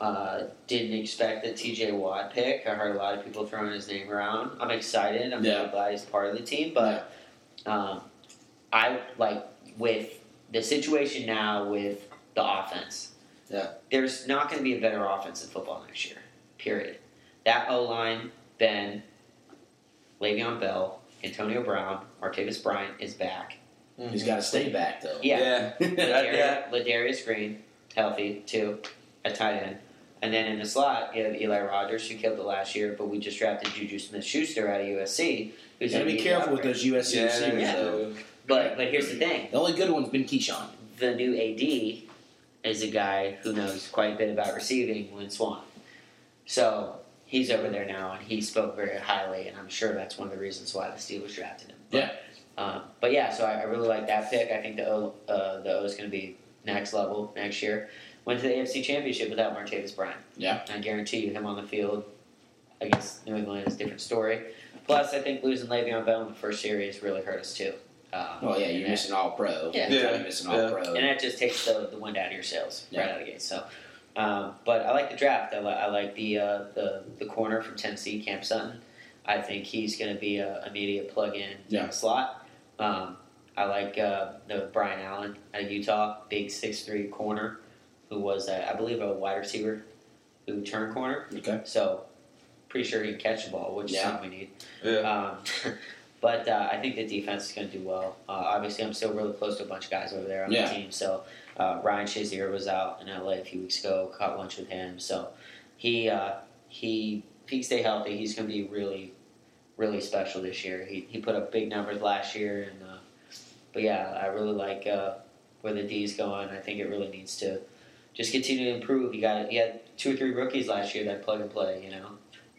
Speaker 3: uh, didn't expect the T.J. Watt pick. I heard a lot of people throwing his name around. I'm excited. I'm
Speaker 2: Yeah.
Speaker 3: really glad he's part of the team. But um, I like with the situation now with the offense.
Speaker 2: Yeah.
Speaker 3: There's not going to be a better offense in football next year. Period. That O line, Ben, Le'Veon Bell, Antonio Brown, Martavis Bryant is back.
Speaker 2: He's got to stay back though.
Speaker 3: Yeah.
Speaker 1: Yeah.
Speaker 3: Ladarius, Ladarius Green, healthy too, a tight end. And then in the slot, you have Eli Rogers, who killed it last year, but we just drafted Juju Smith Schuster out of USC. Who's
Speaker 2: Got to
Speaker 3: gonna
Speaker 2: be careful with those USC
Speaker 1: Yeah.
Speaker 2: receivers
Speaker 3: Yeah.
Speaker 2: though.
Speaker 3: But but here's the thing:
Speaker 2: The only good one's been Keyshawn.
Speaker 3: the new AD is a guy who knows quite a bit about receiving, Lynn Swann. So he's over there now, and he spoke very highly, and I'm sure that's one of the reasons why the Steelers drafted him. But,
Speaker 2: Yeah.
Speaker 3: Um, but yeah, so I, I really like that pick. I think the O uh, the O is going to be next level next year. Went to the AFC Championship without Martavis Bryant.
Speaker 2: Yeah.
Speaker 3: I guarantee you, him on the field against New England is a different story. Plus, I think losing Le'Veon Bell in the first series really hurt us too. Um,
Speaker 2: Oh yeah, you're
Speaker 3: and
Speaker 2: missing all pro.
Speaker 3: Yeah.
Speaker 2: You're
Speaker 1: Yeah.
Speaker 2: missing all
Speaker 1: Yeah.
Speaker 2: pro.
Speaker 3: and that just takes the, the wind out of your sails right out of the gate. So, um, but I like the draft. I, li- I like the, uh, the the corner from Tennessee, Cam Sutton. I think he's going to be a immediate plug in
Speaker 2: Yeah.
Speaker 3: slot. Um, I like uh, the Brian Allen at Utah, big six three corner, who was uh, I believe a wide receiver who turned corner.
Speaker 2: Okay.
Speaker 3: So pretty sure he can catch the ball, which is something we need.
Speaker 1: Yeah.
Speaker 3: Um, but uh, I think the defense is going to do well. Uh, obviously, I'm still really close to a bunch of guys over there on
Speaker 2: Yeah.
Speaker 3: the team. So uh, Ryan Shazier was out in LA a few weeks ago. Caught lunch with him. So he uh, he if he can stay healthy, he's going to be really really special this year. He he put up big numbers last year, and uh, but yeah, I really like uh, where the D's going. I think it really needs to just continue to improve. You got he had two or three rookies last year that plug and play. You know,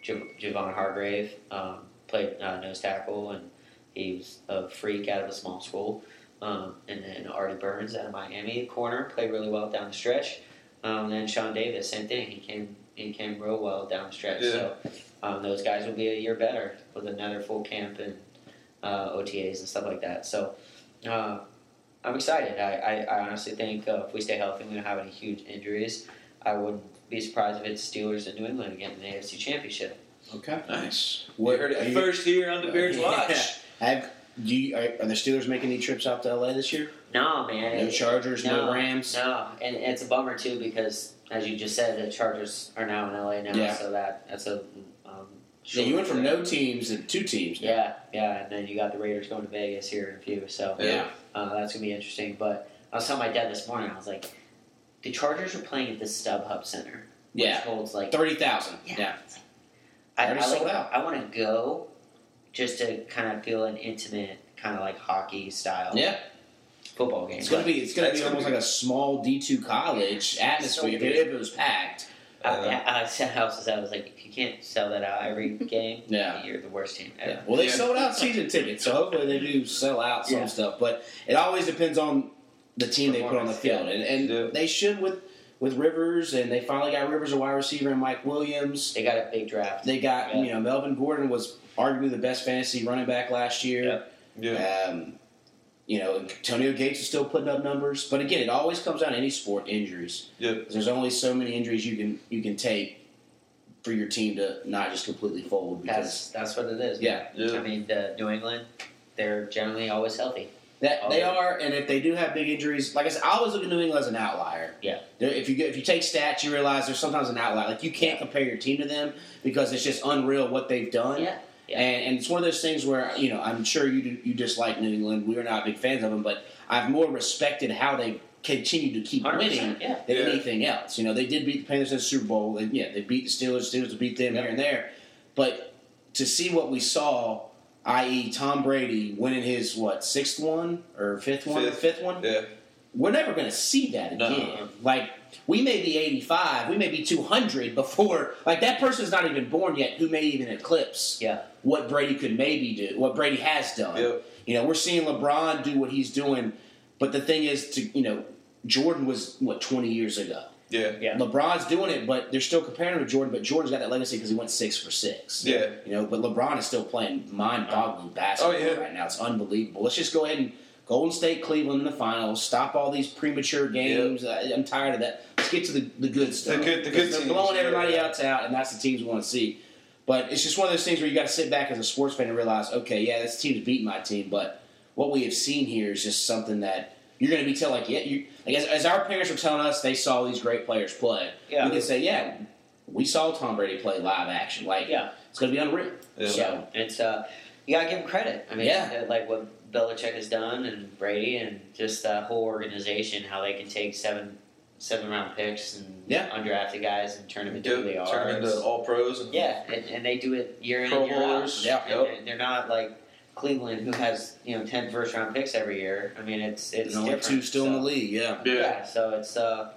Speaker 3: Jav- Javon Hargrave um, played uh, nose tackle, and he was a freak out of a small school. Um, and then Artie Burns out of Miami, corner, played really well down the stretch. Um, and then Sean Davis, same thing. He came he came real well down the stretch.
Speaker 1: Yeah.
Speaker 3: So um, those guys will be a year better with another full camp and uh, OTAs and stuff like that. So uh, I'm excited. I, I, I honestly think uh, if we stay healthy, and we don't have any huge injuries. I wouldn't be surprised if it's Steelers and New England again in the AFC Championship.
Speaker 2: Okay.
Speaker 1: Nice.
Speaker 2: What-
Speaker 1: We heard
Speaker 2: are
Speaker 1: it
Speaker 2: you-
Speaker 1: first here on the Bears Watch.
Speaker 2: Have do you, are, are the Steelers making any trips out to LA this year?
Speaker 3: No, man.
Speaker 2: No
Speaker 3: it-
Speaker 2: Chargers, no,
Speaker 3: no,
Speaker 2: Rams.
Speaker 3: No, and it's a bummer too because, as you just said, the Chargers are now in LA now,
Speaker 2: Yeah.
Speaker 3: so that that's a. Um,
Speaker 2: Yeah, you went from no teams to two teams. now.
Speaker 3: Yeah, yeah, and then you got the Raiders going to Vegas here in a few, so
Speaker 2: Yeah.
Speaker 3: uh, that's gonna be interesting. But I was telling my dad this morning, I was like, the Chargers are playing at the StubHub Center, which
Speaker 2: Yeah.
Speaker 3: holds like
Speaker 2: Thirty thousand.
Speaker 3: Yeah.
Speaker 2: Yeah.
Speaker 3: I, I, like,
Speaker 2: sold out.
Speaker 3: I want to go just to kind of feel an intimate, kind of like hockey style
Speaker 2: Yeah.
Speaker 3: football game.
Speaker 2: It's gonna be it's gonna be
Speaker 1: gonna
Speaker 2: almost
Speaker 1: be-
Speaker 2: like a small D two college atmosphere
Speaker 3: So
Speaker 2: if it was packed.
Speaker 3: I, I, I said, I also said, I was like, if you can't sell that out every game,
Speaker 2: Yeah.
Speaker 3: you're the worst team ever.
Speaker 2: Yeah. Well, they sold out season tickets, so hopefully they do sell out some
Speaker 3: Yeah.
Speaker 2: stuff. But it always depends on the team they put on the field, and, and they should with with Rivers, and they finally got Rivers a wide receiver and Mike Williams.
Speaker 3: They got a big draft.
Speaker 2: They got
Speaker 3: Yeah.
Speaker 2: you know Melvin Gordon was arguably the best fantasy running back last year.
Speaker 1: Yeah.
Speaker 2: Um, you know, Antonio Gates is still putting up numbers, but again, it always comes down to any sport injuries.
Speaker 1: Yep.
Speaker 2: There's only so many injuries you can you can take for your team to not just completely fold because
Speaker 3: That's that's what it is.
Speaker 2: yeah,
Speaker 1: Yeah.
Speaker 3: I mean, the New England, they're generally always healthy.
Speaker 2: that they are, and if they do have big injuries, like I said, I always look at New England as an outlier.
Speaker 3: Yeah.
Speaker 2: There- If you get, if you take stats, you realize there's sometimes an outlier. Like you can't compare your team to them because it's just unreal what they've done.
Speaker 3: Yeah. Yeah.
Speaker 2: And, and it's one of those things where you know I'm sure you do, you dislike New England. We're not big fans of them, but I've more respected how they continue to keep winning
Speaker 3: yeah.
Speaker 2: than
Speaker 1: Yeah.
Speaker 2: anything else. You know, they did beat the Panthers in the Super Bowl. and yeah, they beat the Steelers. The Steelers beat them here and there. But to see what we saw, i.e., Tom Brady winning his what sixth one or fifth one,
Speaker 1: Fifth.
Speaker 2: fifth one,
Speaker 1: Yeah.
Speaker 2: we're never going to see that
Speaker 1: No.
Speaker 2: again. Like we may be 85, we may be 200 before. Like that person's not even born yet, who may even eclipse
Speaker 3: Yeah.
Speaker 2: what Brady could maybe do, what Brady has done.
Speaker 1: Yep.
Speaker 2: You know, we're seeing LeBron do what he's doing, but the thing is, to you know, Jordan was what 20 years ago.
Speaker 1: Yeah.
Speaker 3: Yeah.
Speaker 2: LeBron's doing it, but they're still comparing him to Jordan. But Jordan's got that legacy because he went six for six.
Speaker 1: Yeah.
Speaker 2: You know, but LeBron is still playing mind-boggling basketball
Speaker 1: Oh, yeah.
Speaker 2: right now. It's unbelievable. Let's just go ahead and Golden State, Cleveland in the finals. Stop all these premature games. I, I'm tired of that. Let's get to the, the good stuff.
Speaker 1: The good- the good
Speaker 2: They're
Speaker 1: teams,
Speaker 2: blowing
Speaker 1: yeah.
Speaker 2: everybody else out, and that's the teams we want to see. But it's just one of those things where you got to sit back as a sports fan and realize, okay, yeah, this team's beating my team, but what we have seen here is just something that you're going to be telling, like, yeah, you, like as, as our parents were telling us, they saw these great players play.
Speaker 3: Yeah.
Speaker 2: We can say, yeah, we saw Tom Brady play live action. Like,
Speaker 3: Yeah.
Speaker 2: it's going to be unreal.
Speaker 1: Yeah.
Speaker 2: So,
Speaker 3: It's uh, you gotta give him credit. I mean,
Speaker 2: Yeah.
Speaker 3: uh, like what Belichick has done and Brady and just the whole organization, how they can take seven seven round picks and
Speaker 2: Yeah.
Speaker 3: undrafted guys and turn them into who they are.
Speaker 1: Turn into all pros. And
Speaker 3: yeah, and, and they do it year in
Speaker 1: Pro
Speaker 3: and year out.
Speaker 2: Yeah.
Speaker 3: And
Speaker 1: Yep.
Speaker 3: they're- they're not like Cleveland, who has you know 10 first round picks every year. I mean, it's it's
Speaker 2: there's only
Speaker 3: different.
Speaker 2: two still in the league. Yeah.
Speaker 1: Yeah.
Speaker 3: so it's uh,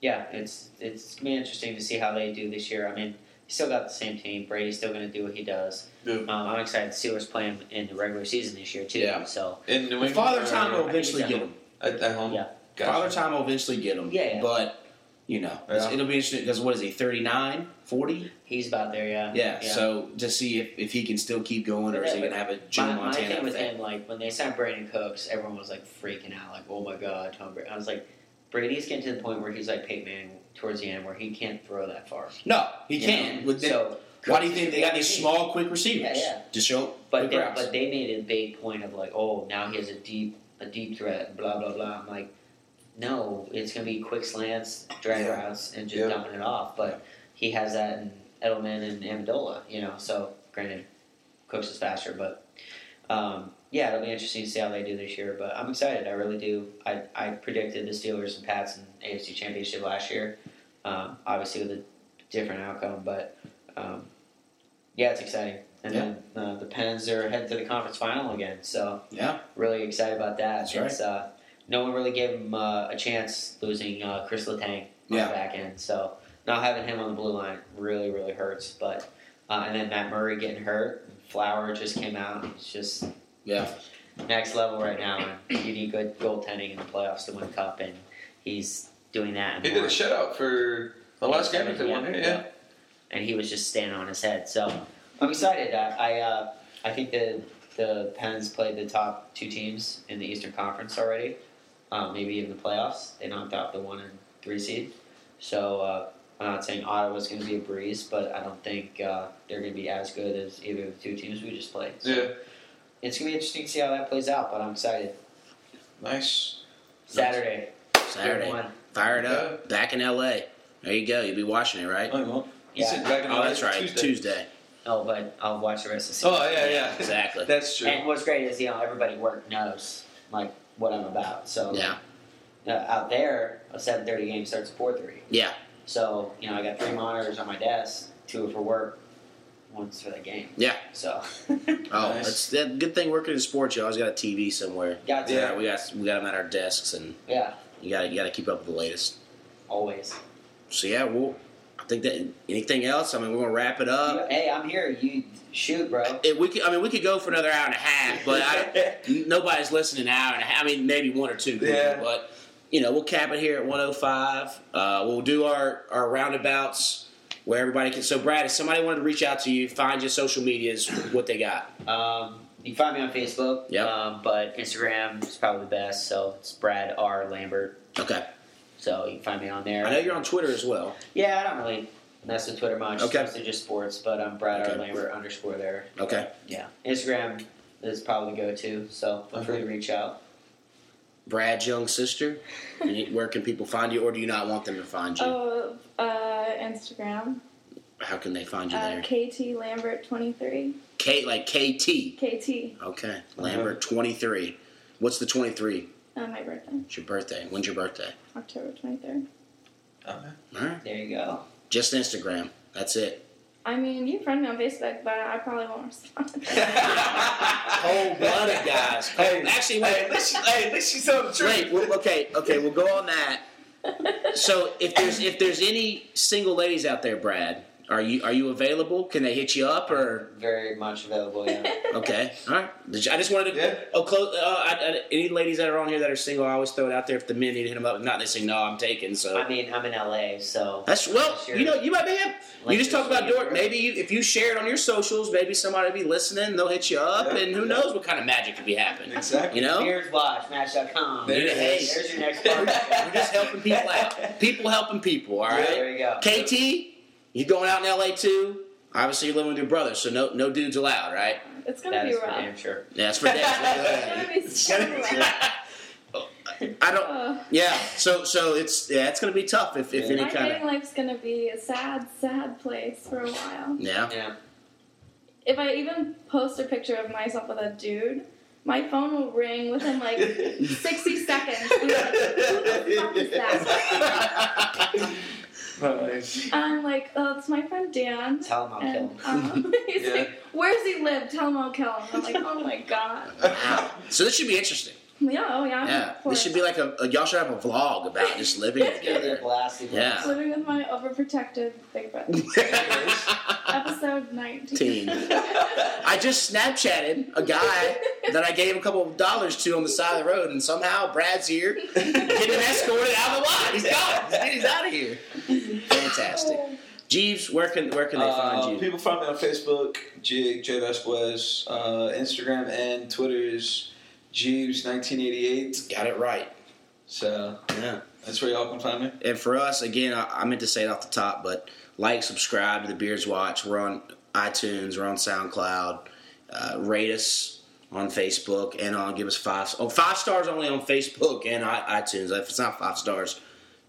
Speaker 3: yeah, it's it's gonna be interesting to see how they do this year. I mean, he still got the same team. Brady's still gonna do what he does.
Speaker 1: Yeah.
Speaker 3: Um, I'm excited to see what's playing in the regular season this year too.
Speaker 2: Yeah.
Speaker 3: So
Speaker 1: In New England.
Speaker 2: Father Time will eventually get him.
Speaker 1: At, at home.
Speaker 3: Yeah.
Speaker 1: Gotcha.
Speaker 2: Father Time will eventually get him.
Speaker 3: Yeah, yeah.
Speaker 2: But, you know,
Speaker 1: Yeah.
Speaker 2: it'll be interesting because what is he, 39, 40?
Speaker 3: he's about there. Yeah.
Speaker 2: Yeah, so to see if, if he can still keep going or is he going to have a Joe
Speaker 3: my, my thing with him, like when they signed Brandin Cooks, everyone was like freaking out, like, "Oh my God, Tom Brady!" I was like, "Brady's getting to the point where he's like Peyton Manning towards the end, where he can't throw that far."
Speaker 2: No, he
Speaker 3: You
Speaker 2: can. With the-
Speaker 3: so
Speaker 2: why do you think they got these small, quick receivers?
Speaker 3: Yeah, yeah.
Speaker 2: To show
Speaker 3: But they,
Speaker 2: routes.
Speaker 3: but they made a big point of like, oh, now he has a deep a deep threat, blah blah blah. I'm like, no, it's gonna be quick slants, drag
Speaker 2: Yeah.
Speaker 3: routes, and just
Speaker 1: Yeah.
Speaker 3: dumping it off. But he has that in Edelman and Amendola, you know. So granted, Cooks is faster, but um, yeah, it'll be interesting to see how they do this year. But I'm excited. I really do. I I predicted the Steelers and Pats in AFC Championship last year. Um, obviously with a different outcome, but um, yeah, it's exciting. And
Speaker 2: Yeah.
Speaker 3: then uh, the Pens are heading to the conference final again, so
Speaker 2: yeah,
Speaker 3: really excited about that.
Speaker 2: That's
Speaker 3: it's, uh, no one really gave him uh, a chance losing uh, Chris Letang on
Speaker 2: Yeah.
Speaker 3: the back end, so not having him on the blue line really really hurts. But uh, and then Matt Murray getting hurt, Flower just came out. It's just
Speaker 2: yeah.
Speaker 3: next level right now. You need good goaltending in the playoffs to win a cup, and he's doing that. And
Speaker 1: He did a shutout for the last game if they won it. Yeah.
Speaker 3: and he was just standing on his head. So I'm excited. I I, uh, I think the the Pens played the top two teams in the Eastern Conference already. Um, maybe even the playoffs. They knocked out the one and three seed. So uh, I'm not saying Ottawa's going to be a breeze, but I don't think uh, they're going to be as good as either of the two teams we just played. So
Speaker 1: Yeah.
Speaker 3: It's going to be interesting to see how that plays out, but I'm excited.
Speaker 1: Nice.
Speaker 3: Saturday.
Speaker 2: Saturday.
Speaker 3: One.
Speaker 2: Fire it up. Back in LA. There you go. You'll be watching it, right?
Speaker 1: Oh, well. You
Speaker 3: Yeah.
Speaker 1: said back in
Speaker 2: Oh, that's right.
Speaker 1: Tuesday.
Speaker 2: Tuesday.
Speaker 3: Oh, but I'll watch the rest of the season.
Speaker 1: Oh yeah, yeah.
Speaker 2: Exactly.
Speaker 1: That's true.
Speaker 3: And what's great is you know everybody at work knows like what I'm about. So
Speaker 2: Yeah.
Speaker 3: uh, out there, a 7:30 game starts at 4:30.
Speaker 2: Yeah.
Speaker 3: So you know I got three monitors on my desk, two for work, one's for the game.
Speaker 2: Yeah.
Speaker 3: So
Speaker 2: Oh,
Speaker 1: Nice.
Speaker 2: that's the good thing working in sports. You always got a TV somewhere.
Speaker 3: got to
Speaker 1: Yeah.
Speaker 2: Yeah, we got we got them at our desks, and
Speaker 3: yeah
Speaker 2: you got you got to keep up with the latest.
Speaker 3: always.
Speaker 2: So yeah, we'll I think that anything else. I mean, we're gonna wrap it up.
Speaker 3: Hey, I'm here. You shoot, bro.
Speaker 2: If we could, I mean, we could go for another hour and a half, but I, nobody's listening an hour and a half. I mean, maybe one or two. people,
Speaker 1: Yeah.
Speaker 2: But you know, we'll cap it here at 105. Uh, we'll do our our roundabouts where everybody can. So, Brad, if somebody wanted to reach out to you, find your social medias, what they got.
Speaker 3: Um, you can find me on Facebook.
Speaker 2: Yep.
Speaker 3: Um, but Instagram is probably the best. So it's Brad R Lambert.
Speaker 2: Okay.
Speaker 3: So you can find me on there.
Speaker 2: I know you're on Twitter as well.
Speaker 3: Yeah, I don't really mess with Twitter much.
Speaker 2: Okay.
Speaker 3: Mostly just sports. But I'm Brad
Speaker 2: Okay.
Speaker 3: R Lambert underscore there.
Speaker 2: Okay.
Speaker 3: Yeah. Instagram is probably the go-to. So feel free to reach out.
Speaker 2: Brad's young sister. Where can people find you, or do you not want them to find you?
Speaker 4: Oh, uh, Instagram.
Speaker 2: How can they find you
Speaker 4: Uh,
Speaker 2: there?
Speaker 4: KT Lambert 23.
Speaker 2: K like KT.
Speaker 4: KT.
Speaker 2: Okay. Lambert 23. What's the 23?
Speaker 4: Uh, my birthday.
Speaker 2: It's your birthday. When's your birthday?
Speaker 4: October 23rd.
Speaker 1: Okay.
Speaker 2: All right.
Speaker 3: There you go.
Speaker 2: Just Instagram. That's it.
Speaker 4: I mean, you can friend me on Facebook, but I probably won't respond.
Speaker 2: Cold blooded guys.
Speaker 1: Hey,
Speaker 2: Actually,
Speaker 1: hey,
Speaker 2: wait.
Speaker 1: at least she, hey, at least she told the truth.
Speaker 2: Wait. well, okay. Okay. We'll go on that. So if there's if there's any single ladies out there, Brad, are you are you available? Can they hit you up or?
Speaker 3: Very much available. Yeah.
Speaker 2: Okay. All right. You- I just wanted to.
Speaker 1: Yeah.
Speaker 2: Oh, close. Uh, I, I, any ladies that are on here that are single, I always throw it out there. If the men need to hit them up, not, they say no, I'm taken. So
Speaker 3: I mean, I'm in LA, so
Speaker 2: That's well,
Speaker 3: Sure.
Speaker 2: you know, you might be him.
Speaker 3: Like
Speaker 2: you just talk about
Speaker 3: social
Speaker 2: door. Maybe you, if you share it on your socials, maybe somebody will be listening. They'll hit you up,
Speaker 1: Yeah.
Speaker 2: and who
Speaker 1: Yeah.
Speaker 2: knows what kind of magic could be happening.
Speaker 1: Exactly.
Speaker 2: You know,
Speaker 3: Beers Watch, Match.com.
Speaker 1: There
Speaker 2: it
Speaker 3: There's your next
Speaker 2: part.
Speaker 3: we're
Speaker 2: just helping people out. People helping people. All right.
Speaker 3: There you go.
Speaker 2: KT, you going out in LA too? Obviously, you're living with your brother, so no no dudes allowed, right?
Speaker 4: it's gonna
Speaker 3: That
Speaker 4: be
Speaker 3: is for
Speaker 4: rough.
Speaker 3: damn sure.
Speaker 2: Yeah, that's for
Speaker 4: It's
Speaker 2: that.
Speaker 4: gonna be so rough.
Speaker 2: I don't.
Speaker 4: Uh,
Speaker 2: Yeah. So so it's yeah, it's gonna be tough if, if
Speaker 1: Yeah.
Speaker 2: any
Speaker 4: my
Speaker 2: kind
Speaker 4: dating
Speaker 2: of
Speaker 4: life's gonna be a sad, sad place for a while.
Speaker 2: yeah.
Speaker 3: Yeah.
Speaker 4: If I even post a picture of myself with a dude, my phone will ring within like 60 seconds. I'm like, who the fuck is that?
Speaker 1: Nice.
Speaker 4: I'm like, oh, it's my friend Dan.
Speaker 3: Tell him I'll kill him.
Speaker 4: um, he's
Speaker 1: Yeah.
Speaker 4: like, where's he live? Tell him I'll kill him. I'm like, oh my god.
Speaker 2: Wow. So this should be interesting.
Speaker 4: Yeah, oh yeah.
Speaker 2: Yeah.
Speaker 4: of.
Speaker 2: This should be like a, a y'all should have a vlog about just living
Speaker 3: They're
Speaker 2: together.
Speaker 3: blasting.
Speaker 2: Yeah.
Speaker 4: Living with my overprotective big brother. Episode 19.
Speaker 2: I just Snapchatted a guy that I gave a couple of dollars to on the side of the road, and somehow Brad's here getting escorted out of the lot. He's gone. He's out of here. Fantastic. Jeebs, where can where can they
Speaker 1: Uh,
Speaker 2: find you?
Speaker 1: People find me on Facebook, Jig J Vasquez. Uh, Instagram and Twitter is Jeebs1988.
Speaker 2: Got it right.
Speaker 1: So
Speaker 2: Yeah.
Speaker 1: that's where y'all can find me.
Speaker 2: And for us, again, I, I meant to say it off the top, but like, subscribe to the Beards Watch. We're on iTunes, we're on SoundCloud. Uh, rate us on Facebook and on give us five. Oh, five stars only on Facebook and i- iTunes. If it's not five stars,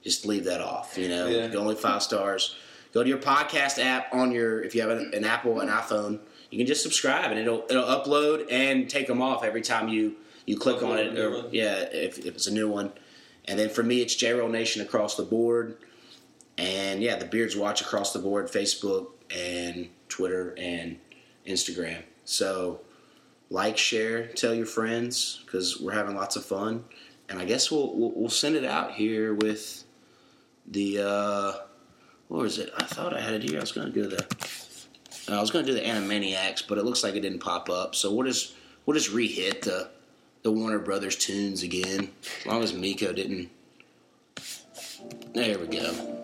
Speaker 2: just leave that off. You know,
Speaker 1: Yeah.
Speaker 2: only five stars. Go to your podcast app on your if you have an, an Apple, an iPhone. You can just subscribe and it'll it'll upload and take them off every time you you click on it. Or, yeah, if, if it's a new one. And then for me, it's J Roll Nation across the board. And yeah, the Beards Watch across the board Facebook and Twitter and Instagram. So like, share, tell your friends because we're having lots of fun. And I guess we'll, we'll, we'll send it out here with the, uh, what was it? I thought I had it here. I was going to do the, I was going to do the Animaniacs, but it looks like it didn't pop up. So we'll just, we'll just re-hit the, the Warner Brothers tunes again, as long as Miko didn't. There we go.